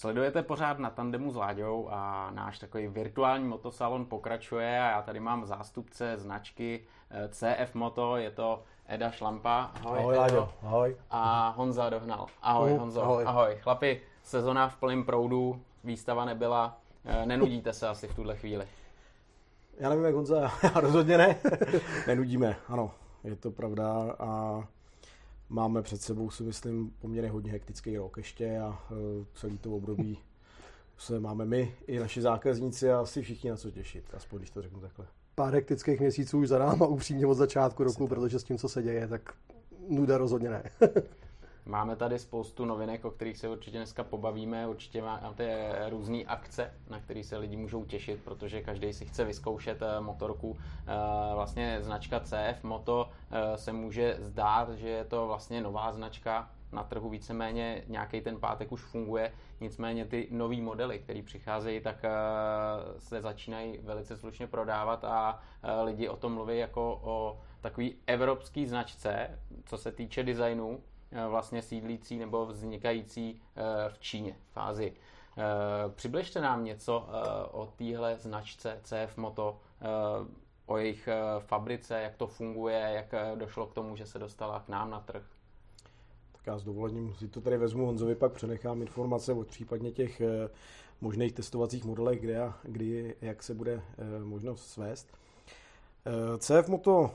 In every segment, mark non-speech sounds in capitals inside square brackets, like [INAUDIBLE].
Sledujete pořád na tandemu s Láďou a náš takový virtuální motosalon pokračuje a já tady mám zástupce značky eh, CF Moto, je to Eda Šlampa. Ahoj, ahoj Láďo. Ahoj. A Honza Dohnal. Ahoj uh, Honzo. Ahoj. ahoj. Chlapi, sezona v plném proudu, výstava nebyla. Eh, nenudíte se asi v tuhle chvíli? Já nevím, jak Honza, já [LAUGHS] rozhodně ne. [LAUGHS] Nenudíme, ano, je to pravda a máme před sebou, si myslím, poměrně hodně hektický rok ještě a uh, celý to období [LAUGHS] se máme my i naši zákazníci a asi všichni na co těšit, aspoň když to řeknu takhle. Pár hektických měsíců už za náma upřímně od začátku roku, protože s tím, co se děje, tak nuda rozhodně ne. [LAUGHS] Máme tady spoustu novinek, o kterých se určitě dneska pobavíme. Určitě máte různé akce, na které se lidi můžou těšit, protože každý si chce vyzkoušet eh, motorku. Eh, vlastně značka CF Moto eh, se může zdát, že je to vlastně nová značka, na trhu víceméně nějaký ten pátek už funguje, nicméně ty nové modely, které přicházejí, tak se začínají velice slušně prodávat a lidi o tom mluví jako o takový evropský značce, co se týče designu, vlastně sídlící nebo vznikající eh, v Číně fázi. Eh, přibližte nám něco o téhle značce CF Moto, o jejich fabrice, jak to funguje, jak došlo k tomu, že se dostala k nám na trh. Tak já s dovolením si to tady vezmu Honzovi, pak přenechám informace o případně těch možných testovacích modelech, kde a kdy, jak se bude možno svést. CF Moto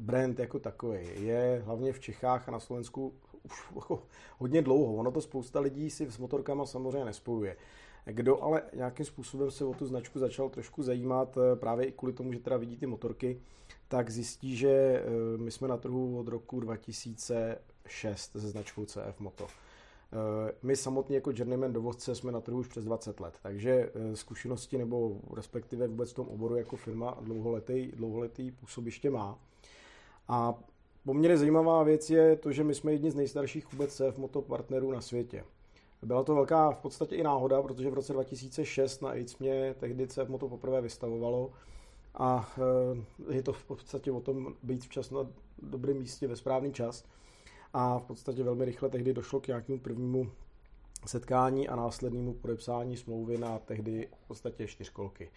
brand jako takový je hlavně v Čechách a na Slovensku už jako hodně dlouho. Ono to spousta lidí si s motorkama samozřejmě nespojuje. Kdo ale nějakým způsobem se o tu značku začal trošku zajímat, eh, právě i kvůli tomu, že teda vidí ty motorky, tak zjistí, že eh, my jsme na trhu od roku 2006 se značkou CF Moto. Eh, my samotně jako journeyman dovozce jsme na trhu už přes 20 let, takže zkušenosti nebo respektive vůbec v tom oboru jako firma dlouholetý, dlouholetý působiště má. A poměrně zajímavá věc je to, že my jsme jedni z nejstarších vůbec CF Moto partnerů na světě. Byla to velká v podstatě i náhoda, protože v roce 2006 na AIDS mě tehdy CF Moto poprvé vystavovalo a eh, je to v podstatě o tom být včas na dobrém místě ve správný čas. A v podstatě velmi rychle tehdy došlo k nějakému prvnímu setkání a následnému podepsání smlouvy na tehdy v podstatě čtyřkolky.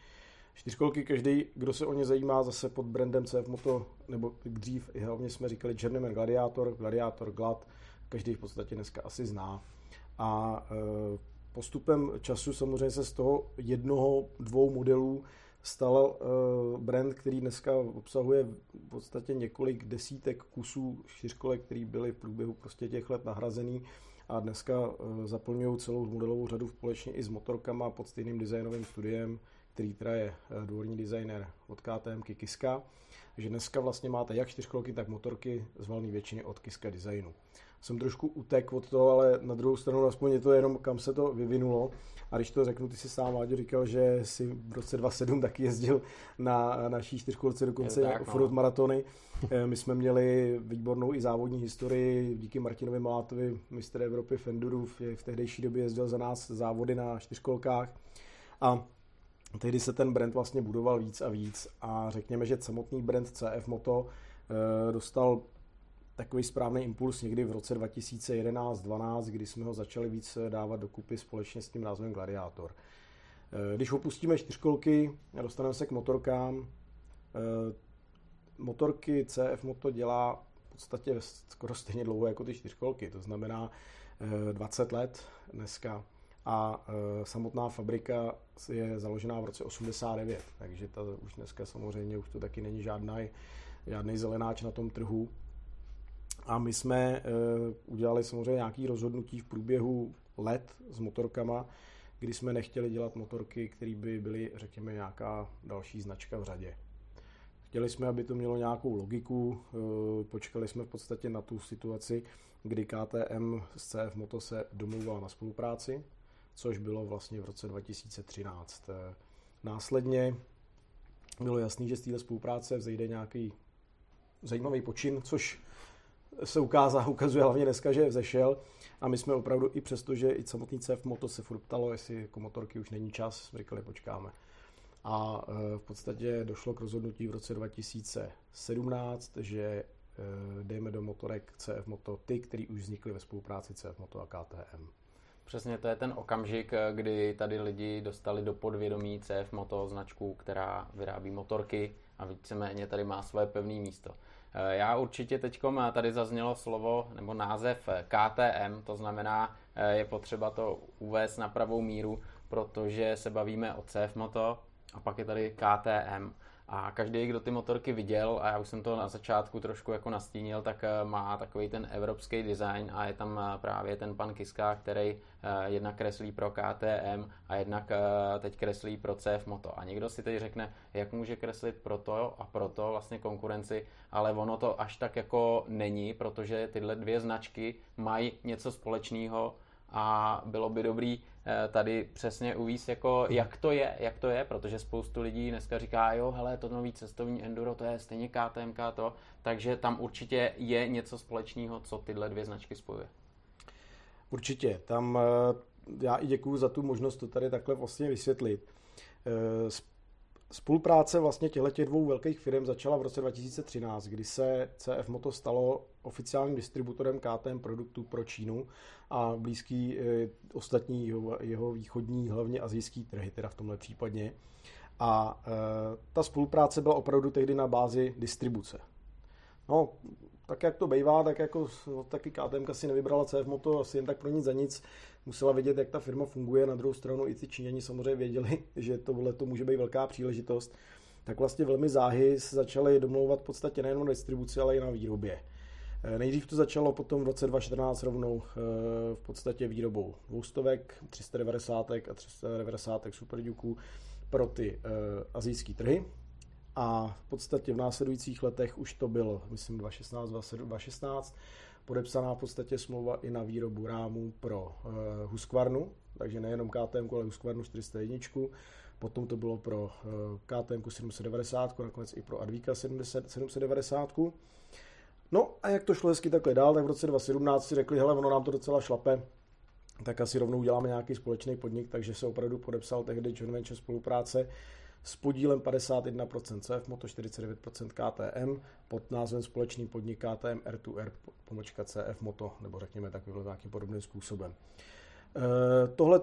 Čtyřkolky, každý, kdo se o ně zajímá, zase pod brandem CF Moto, nebo dřív i hlavně jsme říkali Journeyman Gladiator, Gladiator Glad, každý v podstatě dneska asi zná. A e, postupem času samozřejmě se z toho jednoho, dvou modelů stal e, brand, který dneska obsahuje v podstatě několik desítek kusů čtyřkolek, které byly v průběhu prostě těch let nahrazený a dneska e, zaplňují celou modelovou řadu společně i s motorkama pod stejným designovým studiem, který teda je eh, důvodní designer od KTM Kiska, že dneska vlastně máte jak čtyřkolky, tak motorky z valné většiny od Kiska designu. Jsem trošku utek od toho, ale na druhou stranu aspoň je to jenom kam se to vyvinulo. A když to řeknu, ty si sám, Láďo, říkal, že si v roce 2007 taky jezdil na naší čtyřkolce dokonce tak, offroad no. maratony. Eh, my jsme měli výbornou i závodní historii díky Martinovi Malátovi, mistr Evropy Fenduru, v tehdejší době jezdil za nás závody na čtyřkolkách. A tehdy se ten brand vlastně budoval víc a víc a řekněme, že samotný brand CF Moto eh, dostal takový správný impuls někdy v roce 2011-12, kdy jsme ho začali víc dávat dokupy společně s tím názvem Gladiator. Eh, když opustíme čtyřkolky a dostaneme se k motorkám, eh, motorky CF Moto dělá v podstatě skoro stejně dlouho jako ty čtyřkolky, to znamená 20 let dneska a e, samotná fabrika je založená v roce 89, takže ta už dneska samozřejmě už to taky není žádný, žádný zelenáč na tom trhu. A my jsme e, udělali samozřejmě nějaké rozhodnutí v průběhu let s motorkama, kdy jsme nechtěli dělat motorky, které by byly, řekněme, nějaká další značka v řadě. Chtěli jsme, aby to mělo nějakou logiku, e, počkali jsme v podstatě na tu situaci, kdy KTM s CF Moto se domluvala na spolupráci, což bylo vlastně v roce 2013. Eh, následně bylo jasný, že z této spolupráce vzejde nějaký zajímavý počin, což se ukázá, [LAUGHS] ukazuje hlavně dneska, že vzešel a my jsme opravdu i přesto, že i samotný CF Moto se furt ptalo, jestli jako motorky už není čas, jsme říkali, počkáme. A eh, v podstatě došlo k rozhodnutí v roce 2017, že eh, dejme do motorek CF Moto ty, které už vznikly ve spolupráci CF Moto a KTM. Přesně to je ten okamžik, kdy tady lidi dostali do podvědomí CF Moto značku, která vyrábí motorky a víceméně tady má své pevné místo. Eh, já určitě teď tady zaznělo slovo nebo název KTM, to znamená, eh, je potřeba to uvést na pravou míru, protože se bavíme o CF Moto a pak je tady KTM. A každý, kdo ty motorky viděl, a já už jsem to na začátku trošku jako nastínil, tak eh, má takový ten evropský design a je tam eh, právě ten pan Kiska, který eh, jednak kreslí pro KTM a jednak teď kreslí pro CF Moto. A někdo si teď řekne, jak může kreslit pro to a pro to vlastně konkurenci, ale ono to až tak jako není, protože tyhle dvě značky mají něco společného a bylo by dobrý tady přesně uvíct, jako jak to je, jak to je, protože spoustu lidí dneska říká, jo, hele, to nový cestovní enduro, to je stejně KTM, to, takže tam určitě je něco společného, co tyhle dvě značky spojuje. Určitě, tam eh, já i děkuji za tu možnost to tady takhle vlastně vysvětlit. Eh, Spolupráce vlastně těchto dvou velkých firm začala v roce 2013, kdy se CF Moto stalo oficiálním distributorem KTM produktů pro Čínu a blízký e, ostatní jeho, jeho východní, hlavně azijský trhy, teda v tomhle případě. A e, ta spolupráce byla opravdu tehdy na bázi distribuce. No, tak jak to bývá, tak jako taky KTM si nevybrala CF Moto asi jen tak pro nic za nic. Musela vědět, jak ta firma funguje. Na druhou stranu i ty Číňani samozřejmě věděli, [LAUGHS] že tohle to může být velká příležitost. Tak vlastně velmi záhy se začaly domlouvat v podstatě nejen na distribuci, ale i na výrobě. Eh, nejdřív to začalo potom v roce 2014 rovnou eh, v podstatě výrobou dvoustovek, 390 a 390 Super Duke pro ty eh, azijské trhy. A v podstatě v následujících letech už to bylo, myslím 2016, 2016, podepsaná v podstatě smlouva i na výrobu rámů pro uh, Husqvarnu, takže nejenom KTM, ale Husqvarnu 401. Potom to bylo pro uh, KTM 790, nakonec i pro Advika 790. No a jak to šlo hezky takhle dál, tak v roce 2017 si řekli, hele, ono nám to docela šlape, tak asi rovnou uděláme nějaký společný podnik, takže se opravdu podepsal tehdy joint venture spolupráce s podílem 51% CF Moto, 49% KTM pod názvem společný podnik KTM R2R pomočka CF Moto, nebo řekněme takovým nějakým podobným způsobem. E, Tohle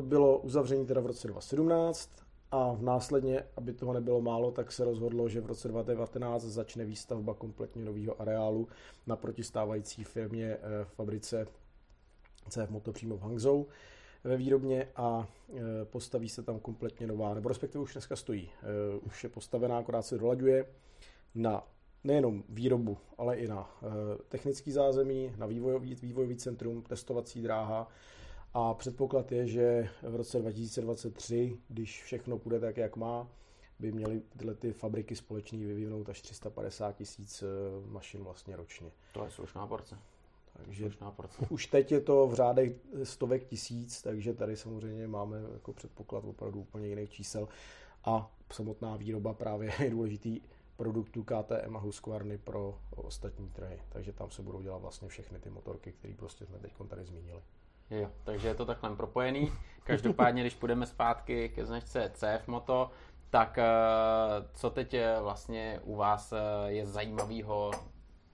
bylo uzavření teda v roce 2017 a následně, aby toho nebylo málo, tak se rozhodlo, že v roce 2019 začne výstavba kompletně nového areálu na protistávající firmě e, fabrice CF Moto přímo v Hangzhou ve výrobně a e, postaví se tam kompletně nová, nebo respektive už dneska stojí. E, už je postavená, akorát se dolaďuje na nejenom výrobu, ale i na e, technický zázemí, na vývojový, vývojový centrum, testovací dráha a předpoklad je, že v roce 2023, když všechno půjde tak, jak má, by měly tyhle ty fabriky společný vyvinout až 350 tisíc mašin vlastně ročně. To je slušná porce. Takže už teď je to v řádech stovek tisíc, takže tady samozřejmě máme jako předpoklad opravdu úplně jiných čísel. A samotná výroba právě [LAUGHS] je důležitý produktů KTM a Husqvarny pro ostatní trhy. Takže tam se budou dělat vlastně všechny ty motorky, které prostě jsme teď tady zmínili. Jo, takže je to takhle propojený. Každopádně, když půjdeme zpátky ke značce CF Moto, tak eh, co teď vlastně u vás eh, je zajímavého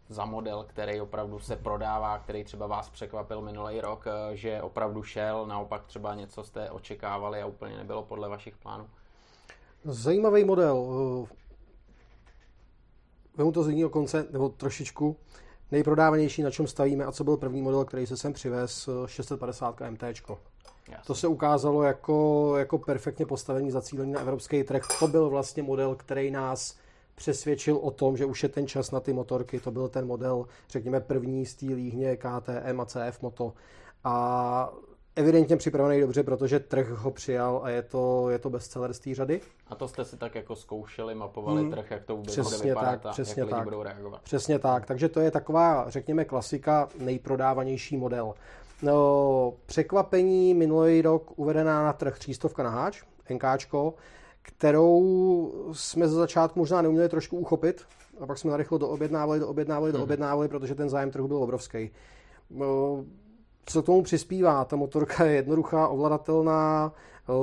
za model, který opravdu se prodává, který třeba vás překvapil minulý rok, eh, že opravdu šel, naopak třeba něco jste očekávali a úplně nebylo podle vašich plánů? Zajímavý model. Eh, vemu to z jiného konce, nebo trošičku. Nejprodávanější, na čem stavíme a co byl první model, který se sem přivez, 650 MT. Jasně. To se ukázalo jako, jako perfektně postavený zacílený na evropský trh. To byl vlastně model, který nás přesvědčil o tom, že už je ten čas na ty motorky. To byl ten model, řekněme, první z té líhně KTM a CF Moto. A evidentně připravený dobře, protože trh ho přijal a je to, je to bestseller z té řady. A to jste si tak jako zkoušeli, mapovali hmm. trh, jak to vůbec přesně bude vypadat tak, přesně jak tak. budou reagovat. Přesně tak, takže to je taková, řekněme, klasika, nejprodávanější model. No, překvapení minulý rok uvedená na trh 300 na háč, NKčko, kterou jsme za začátku možná neuměli trošku uchopit a pak jsme narychlo doobjednávali, doobjednávali, hmm. doobjednávali, protože ten zájem trhu byl obrovský. No, co tomu přispívá? Ta motorka je jednoduchá, ovladatelná,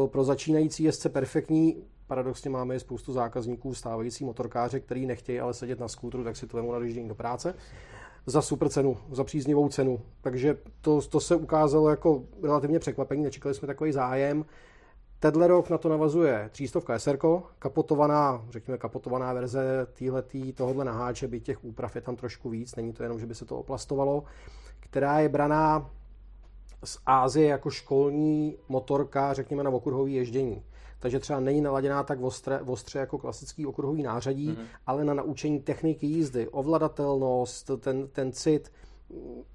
pro začínající jezdce perfektní. Paradoxně máme spoustu zákazníků, stávající motorkáře, který nechtějí ale sedět na skútru, tak si to vemu na do práce. za super cenu, za příznivou cenu. Takže to, to se ukázalo jako relativně překvapení, nečekali jsme takový zájem. Tenhle rok na to navazuje 300 SR, kapotovaná, řekněme kapotovaná verze týhletý, tohohle naháče, by těch úprav je tam trošku víc, není to jenom, že by se to oplastovalo, která je braná z Ázie jako školní motorka, řekněme, na okruhový ježdění. Takže třeba není naladěná tak ostře, ostře jako klasický okruhový nářadí, mm-hmm. ale na naučení techniky jízdy, ovladatelnost, ten, ten cit,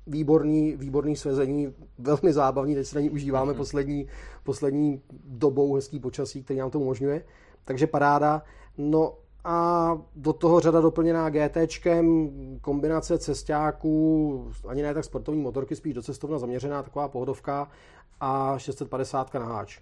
výborný, výborný svezení, velmi zábavný, teď se na ní užíváme mm-hmm. poslední, poslední dobou hezký počasí, který nám to umožňuje. Takže paráda. No a do toho řada doplněná GT, kombinace cestáků, ani ne tak sportovní motorky, spíš do cestovna zaměřená, taková pohodovka a 650 na háč.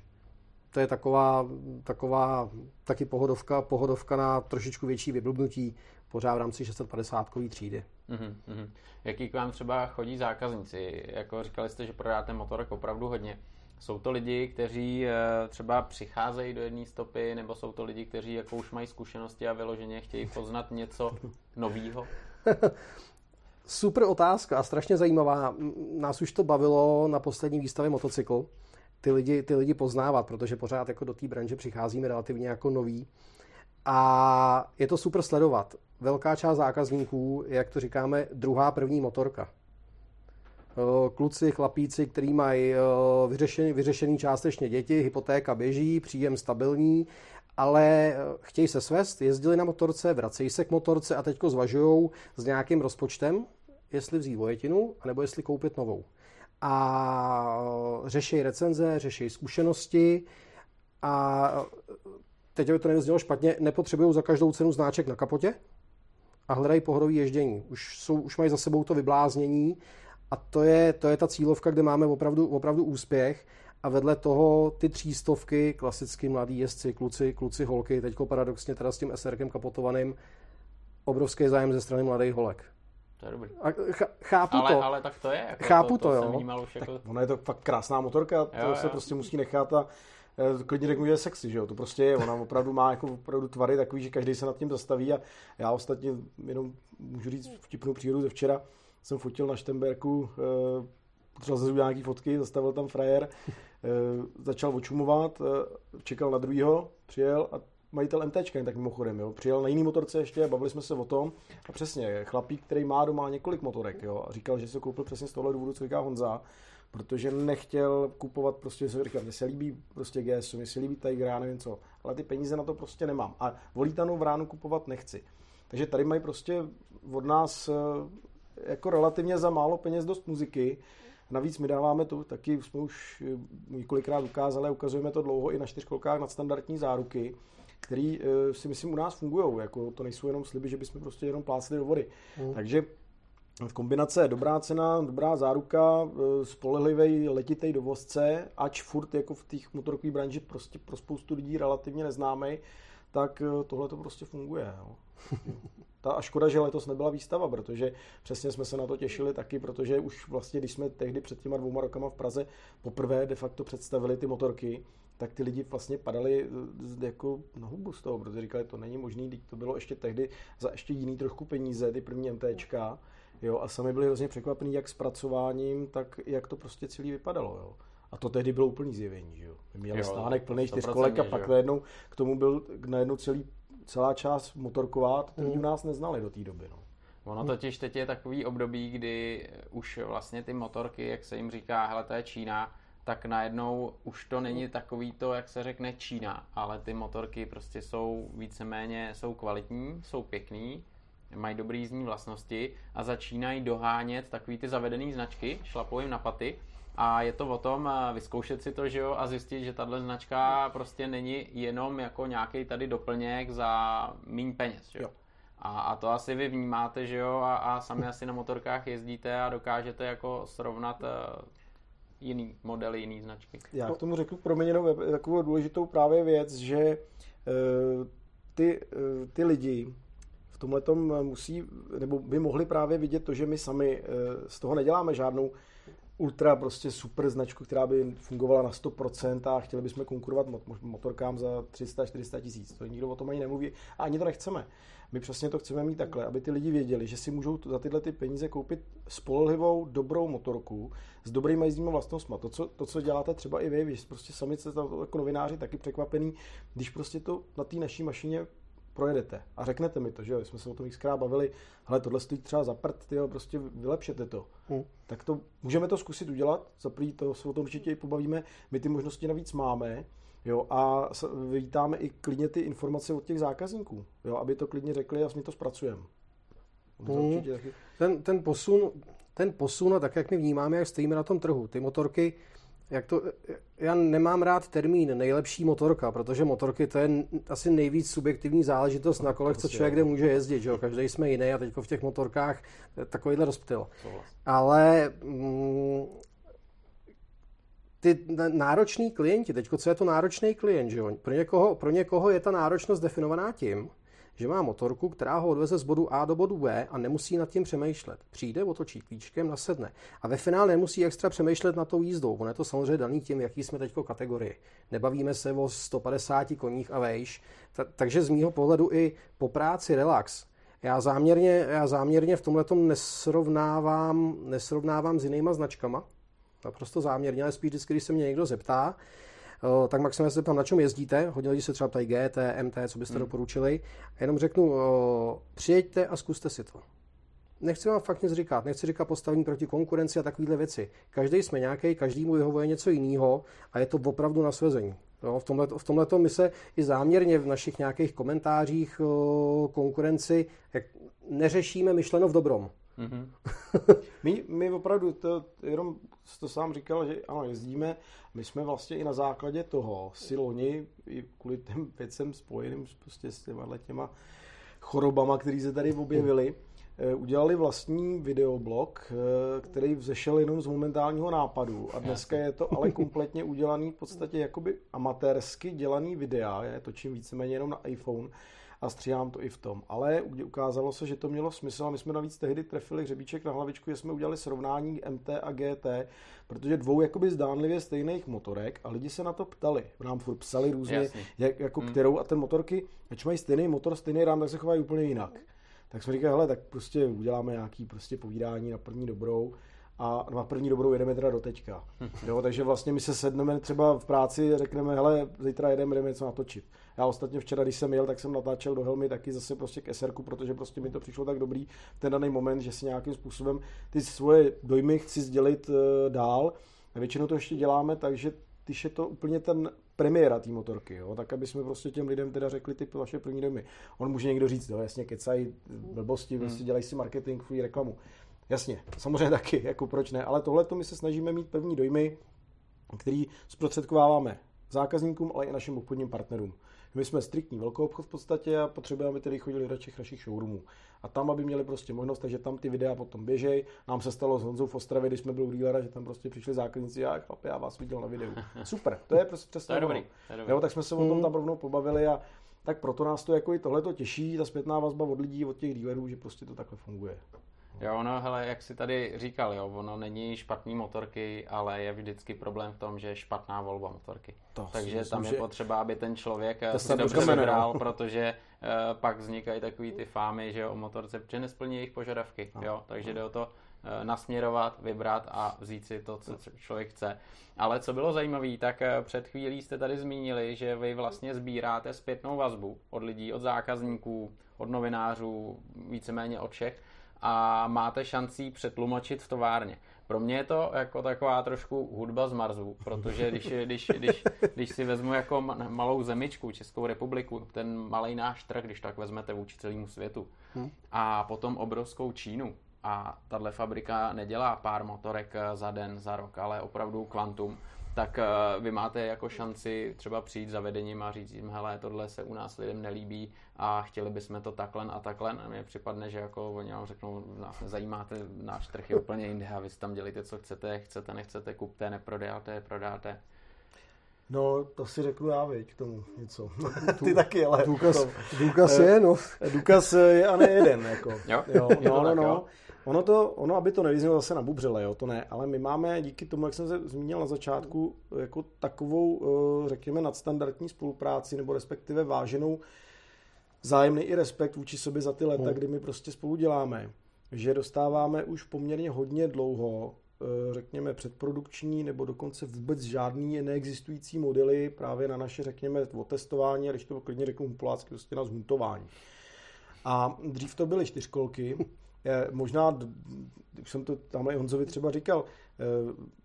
To je taková, taková taky pohodovka, pohodovka na trošičku větší vyblbnutí, pořád v rámci 650 třídy. Mm-hmm. Jaký k vám třeba chodí zákazníci? Jako říkali jste, že prodáte motorek opravdu hodně. Jsou to lidi, kteří eh, třeba přicházejí do jedné stopy, nebo jsou to lidi, kteří jako už mají zkušenosti a vyloženě chtějí poznat něco [LAUGHS] nového? Super otázka a strašně zajímavá. Nás už to bavilo na poslední výstavě motocykl. Ty lidi, ty lidi poznávat, protože pořád jako do té branže přicházíme relativně jako noví. A je to super sledovat. Velká část zákazníků, jak to říkáme, druhá první motorka. Eh, kluci, chlapíci, kteří mají eh, vyřešený, vyřešený částečně děti, hypotéka běží, příjem stabilní, ale eh, chtějí se svést, jezdili na motorce, vracejí se k motorce a teďko zvažují s nějakým rozpočtem, jestli vzít vojetinu, anebo jestli koupit novou. A řeší recenze, řeší zkušenosti a teď, aby to neznělo špatně, nepotřebují za každou cenu znáček na kapotě a hledají pohodový ježdění. Už, jsou, už mají za sebou to vybláznění a to je, to je ta cílovka, kde máme opravdu, opravdu úspěch. A vedle toho ty třístovky, klasicky mladí jezdci, kluci, kluci, holky, teďko paradoxně teda s tím SRkem kapotovaným, obrovský zájem ze strany mladých holek. To je dobrý. A chápu ale, to. Ale tak to je. Jako chápu to, to, to jo. Už jako... Ona je to fakt krásná motorka, to jo, se jo. prostě musí nechat a eh, klidně řeknu, že je sexy, že jo, to prostě je, ona opravdu má jako opravdu tvary takový, že každý se nad tím zastaví a já ostatně jenom můžu říct vtipnou přírodu ze včera, jsem fotil na Štemberku, eh, potřeboval se nějaký fotky, zastavil tam frajer, eh, začal očumovat, čekal na druhýho, přijel a majitel MT, tak mimochodem, jo, přijel na jiný motorce ještě, bavili jsme se o tom a přesně, chlapík, který má doma několik motorek, jo, a říkal, že se koupil přesně z tohle důvodu, co říká Honza, protože nechtěl kupovat prostě, co říkal, mně se líbí prostě GS, mně se líbí Tiger, já nevím co, ale ty peníze na to prostě nemám a volítanou v ránu kupovat nechci. Takže tady mají prostě od nás jako relativně za málo peněz dost muziky. Navíc my dáváme to, taky jsme už eh, několikrát ukázali, ukazujeme to dlouho i na čtyřkolkách nadstandardní záruky, který eh, si myslím u nás fungují. Jako to nejsou jenom sliby, že bychom prostě jenom plácli do vody. Mm. Takže v kombinace dobrá cena, dobrá záruka, eh, spolehlivý letitej dovozce, ač furt jako v těch motorkové branži prostě pro spoustu lidí relativně neznámý, tak tohle to prostě funguje. Jo. [LAUGHS] Ta a škoda, že letos nebyla výstava, protože přesně jsme se na to těšili taky, protože už vlastně, když jsme tehdy před těma dvouma rokama v Praze poprvé de facto představili ty motorky, tak ty lidi vlastně padali eh, jako na hubu z toho, protože říkali, to není možný, teď to bylo ještě tehdy za ještě jiný trošku peníze, ty první MTčka, jo, a sami byli hrozně překvapení jak s pracováním, tak jak to prostě celý vypadalo, jo. A to tehdy bylo úplný zjevení, že jo. Měli jo, stánek plný čtyřkolek a pak najednou k tomu byl najednou celý celá část motorková, to mm. u nás neznali do té doby. No. Ono totiž teď je takový období, kdy už vlastně ty motorky, jak se jim říká, hele, to je Čína, tak najednou už to není takový to, jak se řekne Čína, ale ty motorky prostě jsou víceméně, jsou kvalitní, jsou pěkný, mají dobrý jízdní vlastnosti a začínají dohánět takový ty zavedený značky, šlapou jim na paty. A je to o tom eh, vyzkoušet si to, že jo, a zjistit, že tahle značka prostě není jenom jako nějaký tady doplněk za méně peněz, že jo. A, a to asi vy vnímáte, že jo, a, a sami asi na motorkách jezdíte a dokážete jako srovnat uh, jiný modely, jiný značky. Já k tomu řeknu pro mě jenom takovou důležitou právě věc, že uh, ty, uh, ty lidi v tomhle musí, nebo by mohli právě vidět to, že my sami uh, z toho neděláme žádnou ultra prostě super značku, která by fungovala na 100% a chtěli bychom konkurovat motorkám za 300-400 tisíc. To nikdo o tom ani nemluví a ani to nechceme. My přesně to chceme mít takhle, aby ty lidi věděli, že si můžou za tyhle ty peníze koupit spolehlivou, dobrou motorku s dobrými jízdními vlastnostmi. To co, to, co děláte třeba i vy, vy prostě sami jste jako novináři taky překvapený, když prostě to na té naší mašině projedete a řeknete mi to, že jo, jsme se o tom xkrát bavili, ale tohle stojí třeba za prd, tyjo, prostě vylepšete to. Hmm. Tak to můžeme to zkusit udělat, za to se o tom určitě i pobavíme, my ty možnosti navíc máme, Jo, a vítáme i klidně ty informace od těch zákazníků, jo, aby to klidně řekli a my to zpracujeme. Hmm. Ten, ten, posun, ten posun a tak, jak my vnímáme, jak stojíme na tom trhu, ty motorky, jak to, já nemám rád termín nejlepší motorka, protože motorky to je asi nejvíc subjektivní záležitost na kolech, co člověk kde může jezdit. Že jo? Každý jsme jiný a teď v těch motorkách takovýhle rozptyl. Ale mm, ty nároční klienti, teď co je to náročný klient, že jo? Pro, někoho, pro někoho je ta náročnost definovaná tím, že má motorku, která ho odveze z bodu A do bodu B a nemusí nad tím přemýšlet. Přijde, otočí klíčkem, nasedne. A ve finále nemusí extra přemýšlet nad tou jízdou. Ono je to samozřejmě daný tím, jaký jsme teď kategorii. Nebavíme se o 150 koních a vejš. Ta, takže z mýho pohledu i po práci relax. Já záměrně, já záměrně v tomhle nesrovnávám, nesrovnávám s jinýma značkama, naprosto záměrně, ale spíš vždycky, když se mě někdo zeptá, tak maximálně se zeptám, na čem jezdíte. Hodně lidí se třeba ptají GT, MT, co byste hmm. doporučili. A jenom řeknu, eh, přijeďte a zkuste si to. Nechci vám fakt nic říkat, nechci říkat postavení proti konkurenci a takovéhle věci. Každý jsme nějaký, každý mu vyhovuje něco jiného a je to opravdu na svezení. Jo, v tomhle, v tomhle my se i záměrně v našich nějakých komentářích o, eh, konkurenci jak neřešíme myšleno v dobrom. Mm-hmm. [LAUGHS] my, my opravdu, to, jenom to sám říkal, že ano, jezdíme, my jsme vlastně i na základě toho si loni, i kvůli těm věcem spojeným prostě s těma, těma chorobama, které se tady objevily, eh, udělali vlastní videoblog, eh, který vzešel jenom z momentálního nápadu. A dneska je to ale [LAUGHS] kompletně udělaný v podstatě jakoby amatérsky dělaný videa, je točím víceméně jenom na iPhone, a stříhám to i v tom. Ale ukázalo se, že to mělo smysl a my jsme navíc tehdy trefili hřebíček na hlavičku, že jsme udělali srovnání MT a GT, protože dvou jakoby zdánlivě stejných motorek a lidi se na to ptali. Nám furt psali různě, jak, jako hmm. kterou a ten motorky, ať mají stejný motor, stejný rám, tak se chovají úplně jinak. Tak jsme říkali, hele, tak prostě uděláme nějaký prostě povídání na první dobrou a na první dobrou jedeme teda do teďka. [LAUGHS] Jo, takže vlastně my se sedneme třeba v práci, řekneme, hele, zítra jedeme, jdeme něco natočit. Já ostatně včera, když jsem jel, tak jsem natáčel do helmy taky zase prostě k SR, protože prostě mi to přišlo tak dobrý v ten daný moment, že si nějakým způsobem ty svoje dojmy chci sdělit uh, dál. A většinou to ještě děláme takže když je to úplně ten premiéra té motorky, jo? tak aby jsme prostě těm lidem teda řekli ty vaše první dojmy. On může někdo říct, no jasně, kecají blbosti, hmm. prostě dělají si marketing, fuj, reklamu. Jasně, samozřejmě taky, [LAUGHS] jako proč ne, ale tohle to my se snažíme mít první dojmy, který zprostředkováváme zákazníkům, ale i našim obchodním partnerům. My jsme striktní velkou obchod v podstatě a potřebujeme, aby tedy chodili do těch našich showroomů. A tam, aby měli prostě možnost, takže tam ty videa potom běžej. Nám se stalo s Honzou v Ostravě, když jsme byli u dealera, že tam prostě přišli zákazníci, já, chlapi, já vás viděl na videu. [LAUGHS] Super, to je prostě přesně. to je dobrý, to je dobrý. Jo, tak jsme se o tom hmm. tam rovnou pobavili a tak proto nás to jako i tohle to těší, ta zpětná vazba od lidí, od těch dealerů, že prostě to takhle funguje. Jo, no hele, jak si tady říkal, jo, ono není špatný motorky, ale je vždycky problém v tom, že je špatná volba motorky. To Takže myslím, tam je že... potřeba, aby ten člověk to si dobře vybral, no. protože uh, pak vznikají takový ty fámy, že o motorce, protože nesplní jejich požadavky, no. jo, takže jde o to uh, nasměrovat, vybrat a vzít si to, co člověk chce. Ale co bylo zajímavé, tak uh, před chvílí jste tady zmínili, že vy vlastně sbíráte zpětnou vazbu od lidí, od zákazníků, od novinářů, víceméně od všech a máte šanci přetlumočit v továrně. Pro mě je to jako taková trošku hudba z Marsu, protože když, když, když, když si vezmu jako malou zemičku, Českou republiku, ten malý náš trh, když tak vezmete vůči celému světu, hmm. a potom obrovskou Čínu, a tahle fabrika nedělá pár motorek za den, za rok, ale opravdu kvantum, tak eh, vy máte jako šanci třeba přijít za vedením a říct jim, hele, tohle se u nás lidem nelíbí a chtěli bychom to takhle a takhle. A mně připadne, že jako oni vám řeknou, nás nezajímáte, náš trh je úplně jinde a vy si tam dělíte, co chcete, chcete, nechcete, kupte, neprodáte, prodáte. No, to si řeknu já, viď, k tomu něco. [LAUGHS] Ty taky, ale... Důkaz, to, důkaz je, no. [LAUGHS] Důkaz je a ne jeden, jako. Jo, jo, [LAUGHS] no, no, no. Ono, to, ono, aby to nevyznělo zase na bubřele, jo, to ne, ale my máme díky tomu, jak jsem se zmínil na začátku, jako takovou, eh, řekněme, nadstandardní spolupráci, nebo respektive váženou zájemný i respekt vůči sobě za ty leta, hmm. kdy my prostě spolu děláme, že dostáváme už poměrně hodně dlouho Eh, řekněme, předprodukční nebo dokonce vůbec žádný neexistující modely právě na naše, řekněme, otestování, a když to klidně řeknu polácky, prostě na zhuntování. A dřív to byly čtyřkolky, [LAUGHS] možná, už jsem to tamhle Honzovi třeba říkal, eh,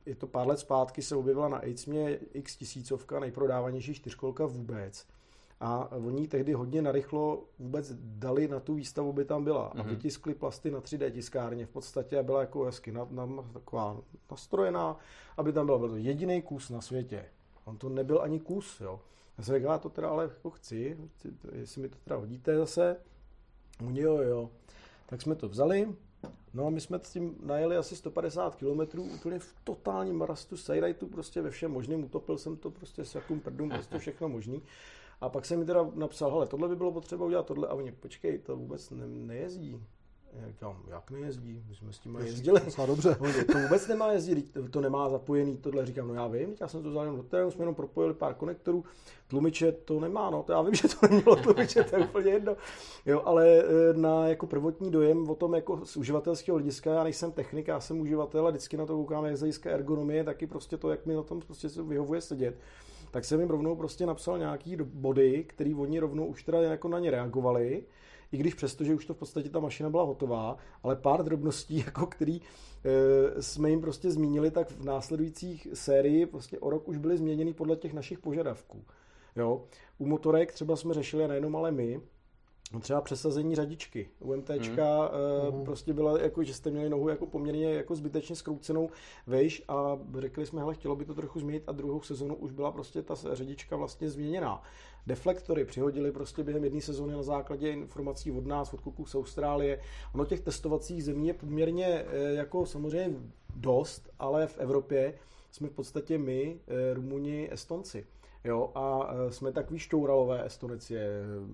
je to pár let zpátky, se objevila na AIDSMě x tisícovka, nejprodávanější čtyřkolka vůbec a oni tehdy hodně narychlo vůbec dali na tu výstavu, by tam byla. Mm-hmm. A mhm. vytiskli plasty na 3D tiskárně v podstatě a byla jako hezky na, na, taková nastrojená, aby tam byl, byl to jediný kus na světě. On to nebyl ani kus, jo. Já jsem říkal, já to teda ale jako chci, jestli mi to teda hodíte zase. Oni jo, jo. Tak jsme to vzali, No a my jsme s tím najeli asi 150 km úplně v totálním marastu, sejrajtu, prostě ve všem možném, utopil jsem to prostě s jakým prdům, prostě [LAUGHS] všechno možný. A pak jsem mi teda napsal, hele, tohle by bylo potřeba udělat, tohle, a oni, počkej, to vůbec ne, nejezdí. Já říkám, jak nejezdí? My jsme s tím jezdili. Docela dobře. [LAUGHS] to vůbec nemá jezdit, to nemá zapojený tohle. Říkám, no já vím, já jsem to vzal jenom do terénu, jsme jenom propojili pár konektorů, tlumiče to nemá, no to já vím, [LAUGHS] že to nemělo tlumiče, to je úplně jedno. Jo, ale e, na jako prvotní dojem o tom jako z uživatelského hlediska, já nejsem technik, já jsem uživatel a vždycky na to koukáme jak z hlediska ergonomie, taky prostě to, jak mi na tom prostě se vyhovuje sedět tak jsem jim rovnou prostě napsal nějaký body, který oni rovnou už teda jako na ně reagovali, i když přesto, že už to v podstatě ta mašina byla hotová, ale pár drobností, [LAUGHS] jako který e, jsme jim prostě zmínili, tak v následujících sérii prostě o rok už byly změněny podle těch našich požadavků. Jo. U motorek třeba jsme řešili nejenom ale my, No třeba přesazení řadičky. U MTčka hmm. uh, prostě byla, jako, že jste měli nohu jako poměrně jako zbytečně skroucenou vejš a řekli jsme, hele, chtělo by to trochu změnit a druhou sezonu už byla prostě ta řadička vlastně změněná. Deflektory přihodili prostě během jedné sezóny na základě informací od nás, od kluků z Austrálie. Ono těch testovacích zemí je poměrně eh, jako samozřejmě dost, ale v Evropě jsme v podstatě my, eh, Rumuni, Estonci. Jo, a e, jsme takový štouralové, Estonec je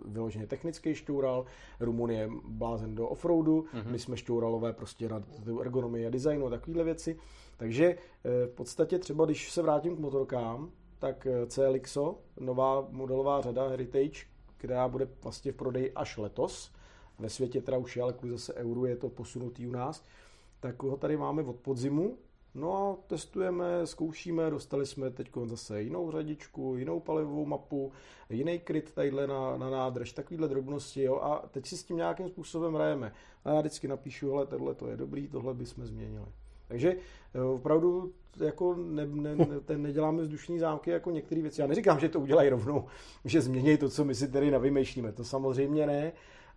vyloženě technický štoural, Rumun je blázen do offroadu, mm-hmm. my jsme štouralové prostě na ergonomii a designu a takovéhle věci. Takže v podstatě třeba, když se vrátím k motorkám, tak e, CLXO, nová modelová řada Heritage, která bude vlastně v prodeji až letos, ve světě teda už je, ale kvůli zase euru je to posunutý u nás, tak ho tady máme od podzimu, No a testujeme, zkoušíme, dostali jsme teď zase jinou řadičku, jinou palivovou mapu, jiný kryt tadyhle na, na nádrž, takovýhle drobnosti, jo, a teď si s tím nějakým způsobem hrajeme. A já vždycky napíšu, hele, tohle to je dobrý, tohle bychom změnili. Takže eh, opravdu jako ne, ne, ne, ten neděláme vzdušní zámky jako některé věci. Já neříkám, že to udělají rovnou, že změní to, co my si tady navymýšlíme. To samozřejmě ne,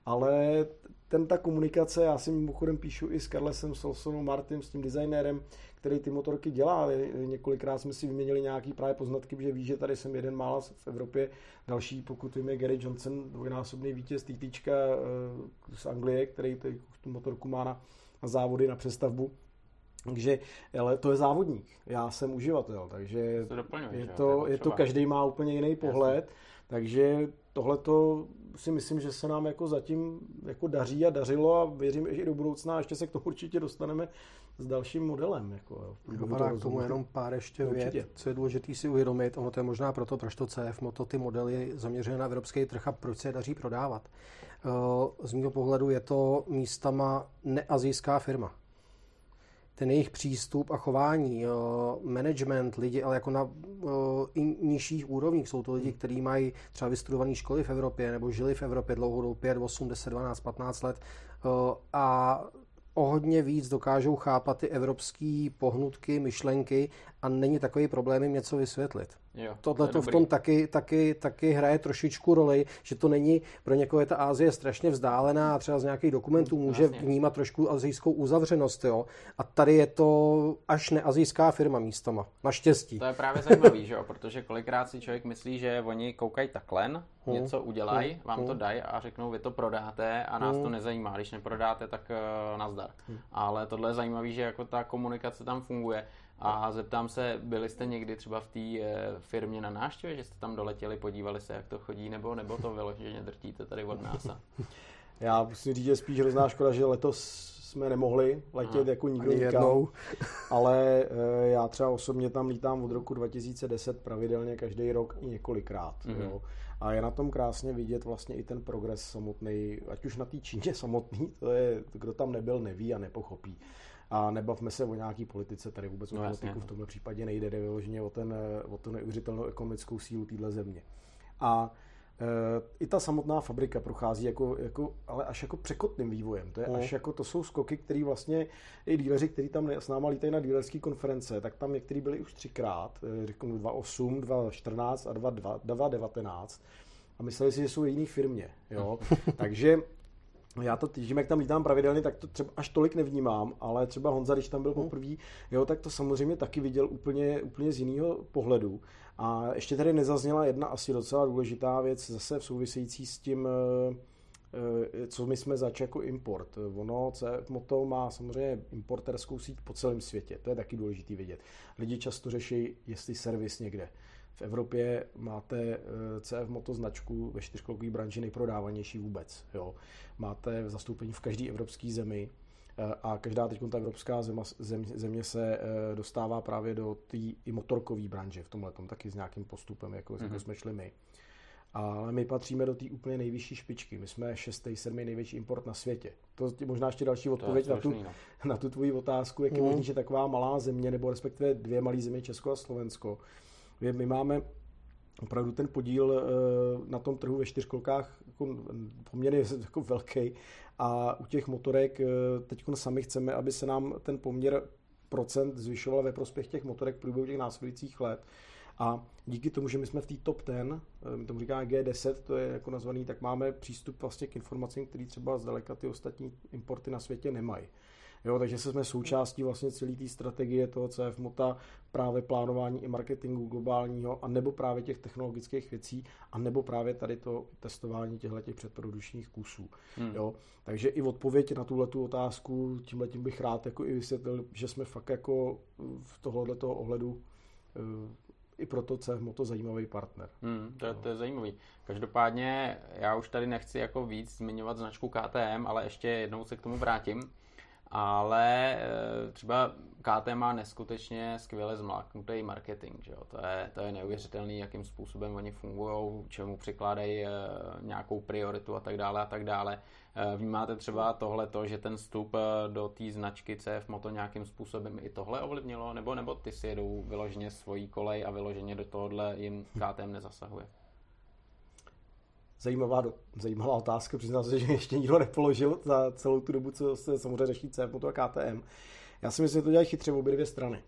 ale ten ta komunikace, já si mimochodem píšu i s Carlesem Solsonou Martym, s tím designérem, který ty motorky dělá. Několikrát jsme si vyměnili nějaký právě poznatky, že ví, že tady jsem jeden mála v Evropě. Další, pokud vím, je Gary Johnson, dvojnásobný vítěz TT eh, z Anglie, který tu motorku má na, na závody, na přestavbu. Takže, ale to je závodník, já jsem uživatel, takže to doplňuje, je, to, je to, každý má úplně jiný pohled, Jasně. takže tohle to si myslím, že se nám jako zatím jako daří a dařilo a věřím, že i do budoucna ještě se k tomu určitě dostaneme s dalším modelem. Jako, jo, k tomu jenom pár ještě vět, co je důležité si uvědomit, ono to je možná proto, proč to CF Moto ty modely zaměřené na evropský trh a proč se je daří prodávat. Eh, z mého pohledu je to místama neazijská firma ten jejich přístup a chování, management lidi, ale jako na i nižších úrovních. Jsou to lidi, hmm. kteří mají třeba vystudované školy v Evropě nebo žili v Evropě dlouhou 5, 8, 10, 12, 15 let a o hodně víc dokážou chápat ty evropské pohnutky, myšlenky a není takový problém jim něco vysvětlit. Tohle to v tom taky, taky, taky hraje trošičku roli, že to není, pro někoho je ta Ázie strašně vzdálená a třeba z nějakých dokumentů mm, může Jasně. vnímat trošku azijskou uzavřenost. Jo? A tady je to až neazijská firma místama. Naštěstí. To je právě zajímavý, že jo? protože kolikrát si člověk myslí, že oni koukají takhle, hmm. něco udělají, hmm. vám hmm. to dají a řeknou, vy to prodáte a nás hmm. to nezajímá. Když neprodáte, tak uh, nazdar. Hmm. Ale tohle je zajímavé, že jako ta komunikace tam funguje A zeptám se, byli jste někdy třeba v té eh, firmě na návštěvě, že jste tam doletěli, podívali se, jak to chodí, nebo, nebo to vyloženě drtíte tady od nás? [LAUGHS] Já musím říct, že spíš hrozná škoda, že letos jsme nemohli letět Aha, jako nikdo nikam. [LAUGHS] Ale e, já třeba osobně tam lítám od roku 2010 pravidelně každý rok i několikrát. Mm-hmm. Jo. A je na tom krásně vidět vlastně i ten progres samotný, ať už na té Číně samotný, to je, kdo tam nebyl, neví a nepochopí. A nebavme se o nějaký politice, tady vůbec no, o politiku v tomhle případě nejde, jde vyloženě o, ten, o tu neuvěřitelnou ekonomickou sílu téhle země. A e, i ta samotná fabrika prochází jako, jako, ale až jako překotným vývojem. To je mm. až jako, to jsou skoky, které vlastně i díleři, kteří tam s náma lítají na dílerské konference, tak tam některý byli už třikrát, e, řeknu 2.8, 2.14 a 2.19 a mysleli si, že jsou jiný firmě. Jo? [LAUGHS] Takže já to tím, jak tam lítám pravidelně, tak to třeba až tolik nevnímám, ale třeba Honza, když tam byl hmm. poprvé, jo, tak to samozřejmě taky viděl úplně, úplně z jiného pohledu. A ještě tady nezazněla jedna asi docela důležitá věc, zase v související s tím, eh, eh, co my jsme zač jako import. Ono, CF Moto má samozřejmě importerskou síť po celém světě, to je taky důležité vědět. Lidi často řeší, jestli servis někde. V Evropě máte eh, CF Moto značku ve čtyřkolkové branži nejprodávanější vůbec. Jo. Máte zastoupení v každé evropské zemi eh, a každá teď ta evropská zema, zem, země se eh, dostává právě do té i motorkové branže v tomhle taky s nějakým postupem, jako, mm-hmm. jako jsme šli my. Ale my patříme do té úplně nejvyšší špičky. My jsme šestý, sedmý největší import na světě. To je možná ještě další odpověď na tu, no. na tu tvoji otázku, jak je mm. možné, že taková malá země, nebo respektive dvě malé země, Česko a Slovensko, my máme opravdu ten podíl eh, na tom trhu ve čtyřkolkách jako poměrně [LAUGHS] jako velký a u těch motorek eh, teď sami chceme, aby se nám ten poměr procent zvyšoval ve prospěch těch motorek v průběhu těch následujících let. A díky tomu, že my jsme v té top 10, eh, my tomu říkáme G10, to je jako nazvaný, tak máme přístup vlastně k informacím, které třeba zdaleka ty ostatní importy na světě nemají. Jo, takže jsme součástí vlastně celé té strategie toho CF Mota, právě plánování i marketingu globálního, a nebo právě těch technologických věcí, a nebo právě tady to testování těchto těch předprodučních kusů. Hmm. Jo, takže i odpověď na tuhle otázku, tímhle tím bych rád jako i vysvětlil, že jsme fakt jako v tohoto ohledu eh, i proto CF Moto zajímavý partner. Hmm, to, je, to je zajímavý. Každopádně já už tady nechci jako víc zmiňovat značku KTM, ale ještě jednou se k tomu vrátím ale eh, třeba KT má neskutečně skvěle zmláknutý marketing, že jo? To, je, to je neuvěřitelný, jakým způsobem oni fungují, čemu přikládají eh, nějakou prioritu a tak dále a tak dále. Eh, vnímáte třeba tohle to, že ten vstup do té značky CF Moto nějakým způsobem i tohle ovlivnilo, nebo, nebo ty si jedou vyloženě svojí kolej a vyloženě do tohohle jim KTM nezasahuje? Zajímavá, zajímavá otázka, přiznám se, že [LAUGHS] ještě nikdo nepoložil za celou tu dobu, co se samozřejmě řeší CF Moto a KTM. Já si myslím, že to dělají chytře v obě dvě strany.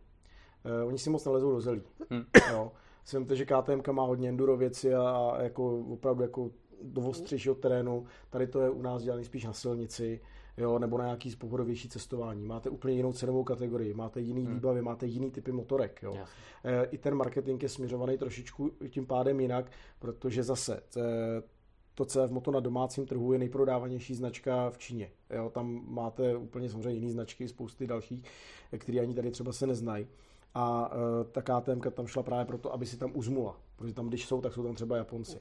Uh, oni si moc nelezou do zelí. Hmm. Jo. Myslím, že KTM má hodně enduro věci a, a jako opravdu jako do ostřejšího terénu. Tady to je u nás dělané spíš na silnici jo, nebo na nějaký pohodovější cestování. Máte úplně jinou cenovou kategorii, máte jiný hmm. výbavy, máte jiný typy motorek. Jo. E, I ten marketing je směřovaný trošičku tím pádem jinak, protože zase to CF Moto na domácím trhu je nejprodávanější značka v Číně. Jo, tam máte úplně samozřejmě jiné značky, spousty dalších, které ani tady třeba se neznají. A e, ta KTM tam šla právě proto, aby si tam uzmula. Protože tam, když jsou, tak jsou tam třeba Japonci.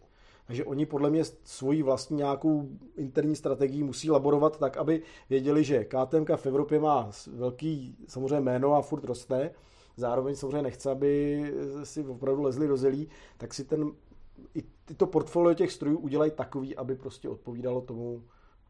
Takže oni podle mě svoji vlastní nějakou interní strategii musí laborovat tak, aby věděli, že KTM v Evropě má velký samozřejmě jméno a furt roste, zároveň samozřejmě nechce, aby si opravdu lezli do zelí, tak si ten i to portfolio těch strojů udělají takový, aby prostě odpovídalo tomu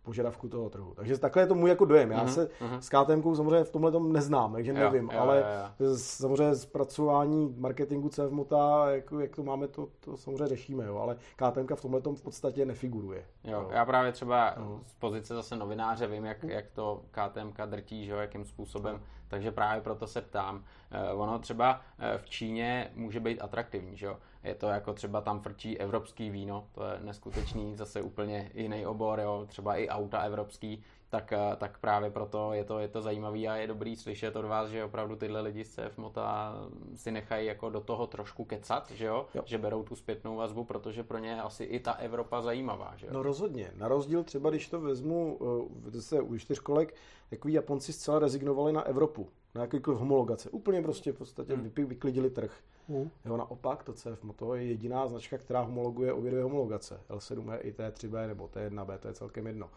požadavku toho trhu. Takže takhle je to můj jako dojem. Já mm-hmm. se mm-hmm. s KTM samozřejmě v tomhle tom neznám, takže nevím, jo, jo, ale jo, jo. samozřejmě zpracování marketingu CF Mota, jako, jak to máme, to, to samozřejmě řešíme, jo, ale KTM v tomhle tom v podstatě nefiguruje. Jo, jo. Já právě třeba uh-huh. z pozice zase novináře vím, jak, jak to KTM drtí, že jo, jakým způsobem, uh-huh. takže právě proto se ptám. Eh, ono třeba eh, v Číně může být atraktivní, že jo. Je to jako třeba tam frčí evropský víno, to je neskutečný, zase úplně jiný obor, jo, třeba i auta evropský, tak, eh, tak právě proto je to, je to zajímavý a je dobrý slyšet od vás, že opravdu tyhle lidi z CF Mota si nechají jako do toho trošku kecat, že jo? jo. Že berou tu zpětnou vazbu, protože pro ně je asi i ta Evropa zajímavá, že jo? No rozhodně. Na rozdíl třeba, když to vezmu eh, zase u čtyřkolek, takový Japonci zcela rezignovali na Evropu, na jakýkoliv homologace. Úplně prostě v podstatě hmm. vyklidili trh. Hmm. Jo, naopak, to CF Moto je jediná značka, která homologuje obě dvě homologace. L7 i T3B nebo T1B, to je celkem jedno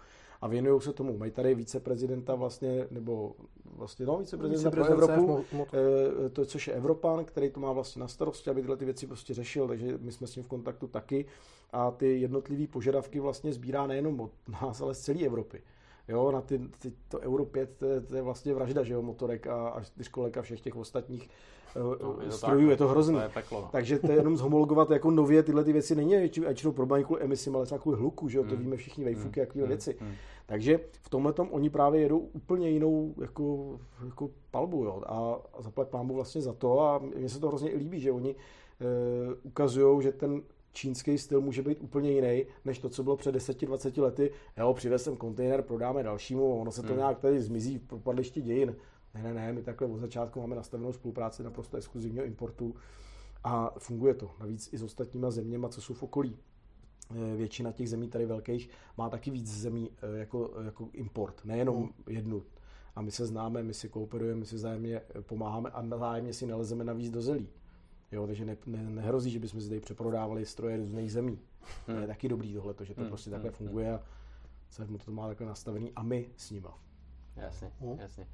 a věnují se tomu. Mají tady viceprezidenta vlastně, nebo vlastně, no, viceprezidenta pro Evropu, eh, to, což je Evropan, který to má vlastně na starosti, aby tyhle ty věci prostě řešil, takže my jsme s ním v kontaktu taky a ty jednotlivé požadavky vlastně sbírá nejenom od nás, ale z celé Evropy. Jo, na ty, ty, to Euro 5, to je, to je vlastně vražda, že jo, motorek a, a čtyřkolek a všech těch ostatních no, je strojů, tak, je to hrozný. To je peklo, no. Takže to je jenom zhomologovat jako nově tyhle ty věci není většinou problém kvůli emisím, ale třeba kvůli hluku, že jo, to mm. víme všichni vejfuky, mm. jakové mm. věci. Mm. Takže v tomhle tom oni právě jedou úplně jinou jako, jako palbu, jo, a, a zaplať pámu vlastně za to a mně se to hrozně líbí, že oni e, ukazují, že ten čínský styl může být úplně jiný, než to, co bylo před 10-20 lety. Jo, přivez jsem kontejner, prodáme dalšímu, ono se to hmm. nějak tady zmizí v propadlišti dějin. Ne, ne, ne, my takhle od začátku máme nastavenou spolupráci naprosto exkluzivního importu a funguje to. Navíc i s ostatníma zeměma, co jsou v okolí. Eh, většina těch zemí tady velkých má taky víc zemí eh, jako, jako import, nejenom hmm. jednu. A my se známe, my si kooperujeme, my si zájemně eh, pomáháme a zájemně si nalezeme navíc do zelí. Jo, takže ne, ne, nehrozí, že bychom si tady přeprodávali stroje různých zemí. Hmm. To je taky dobrý tohle, že to hmm. prostě takhle hmm. funguje a se to má takhle nastavený a my s nima. Jasně, hmm. jasně.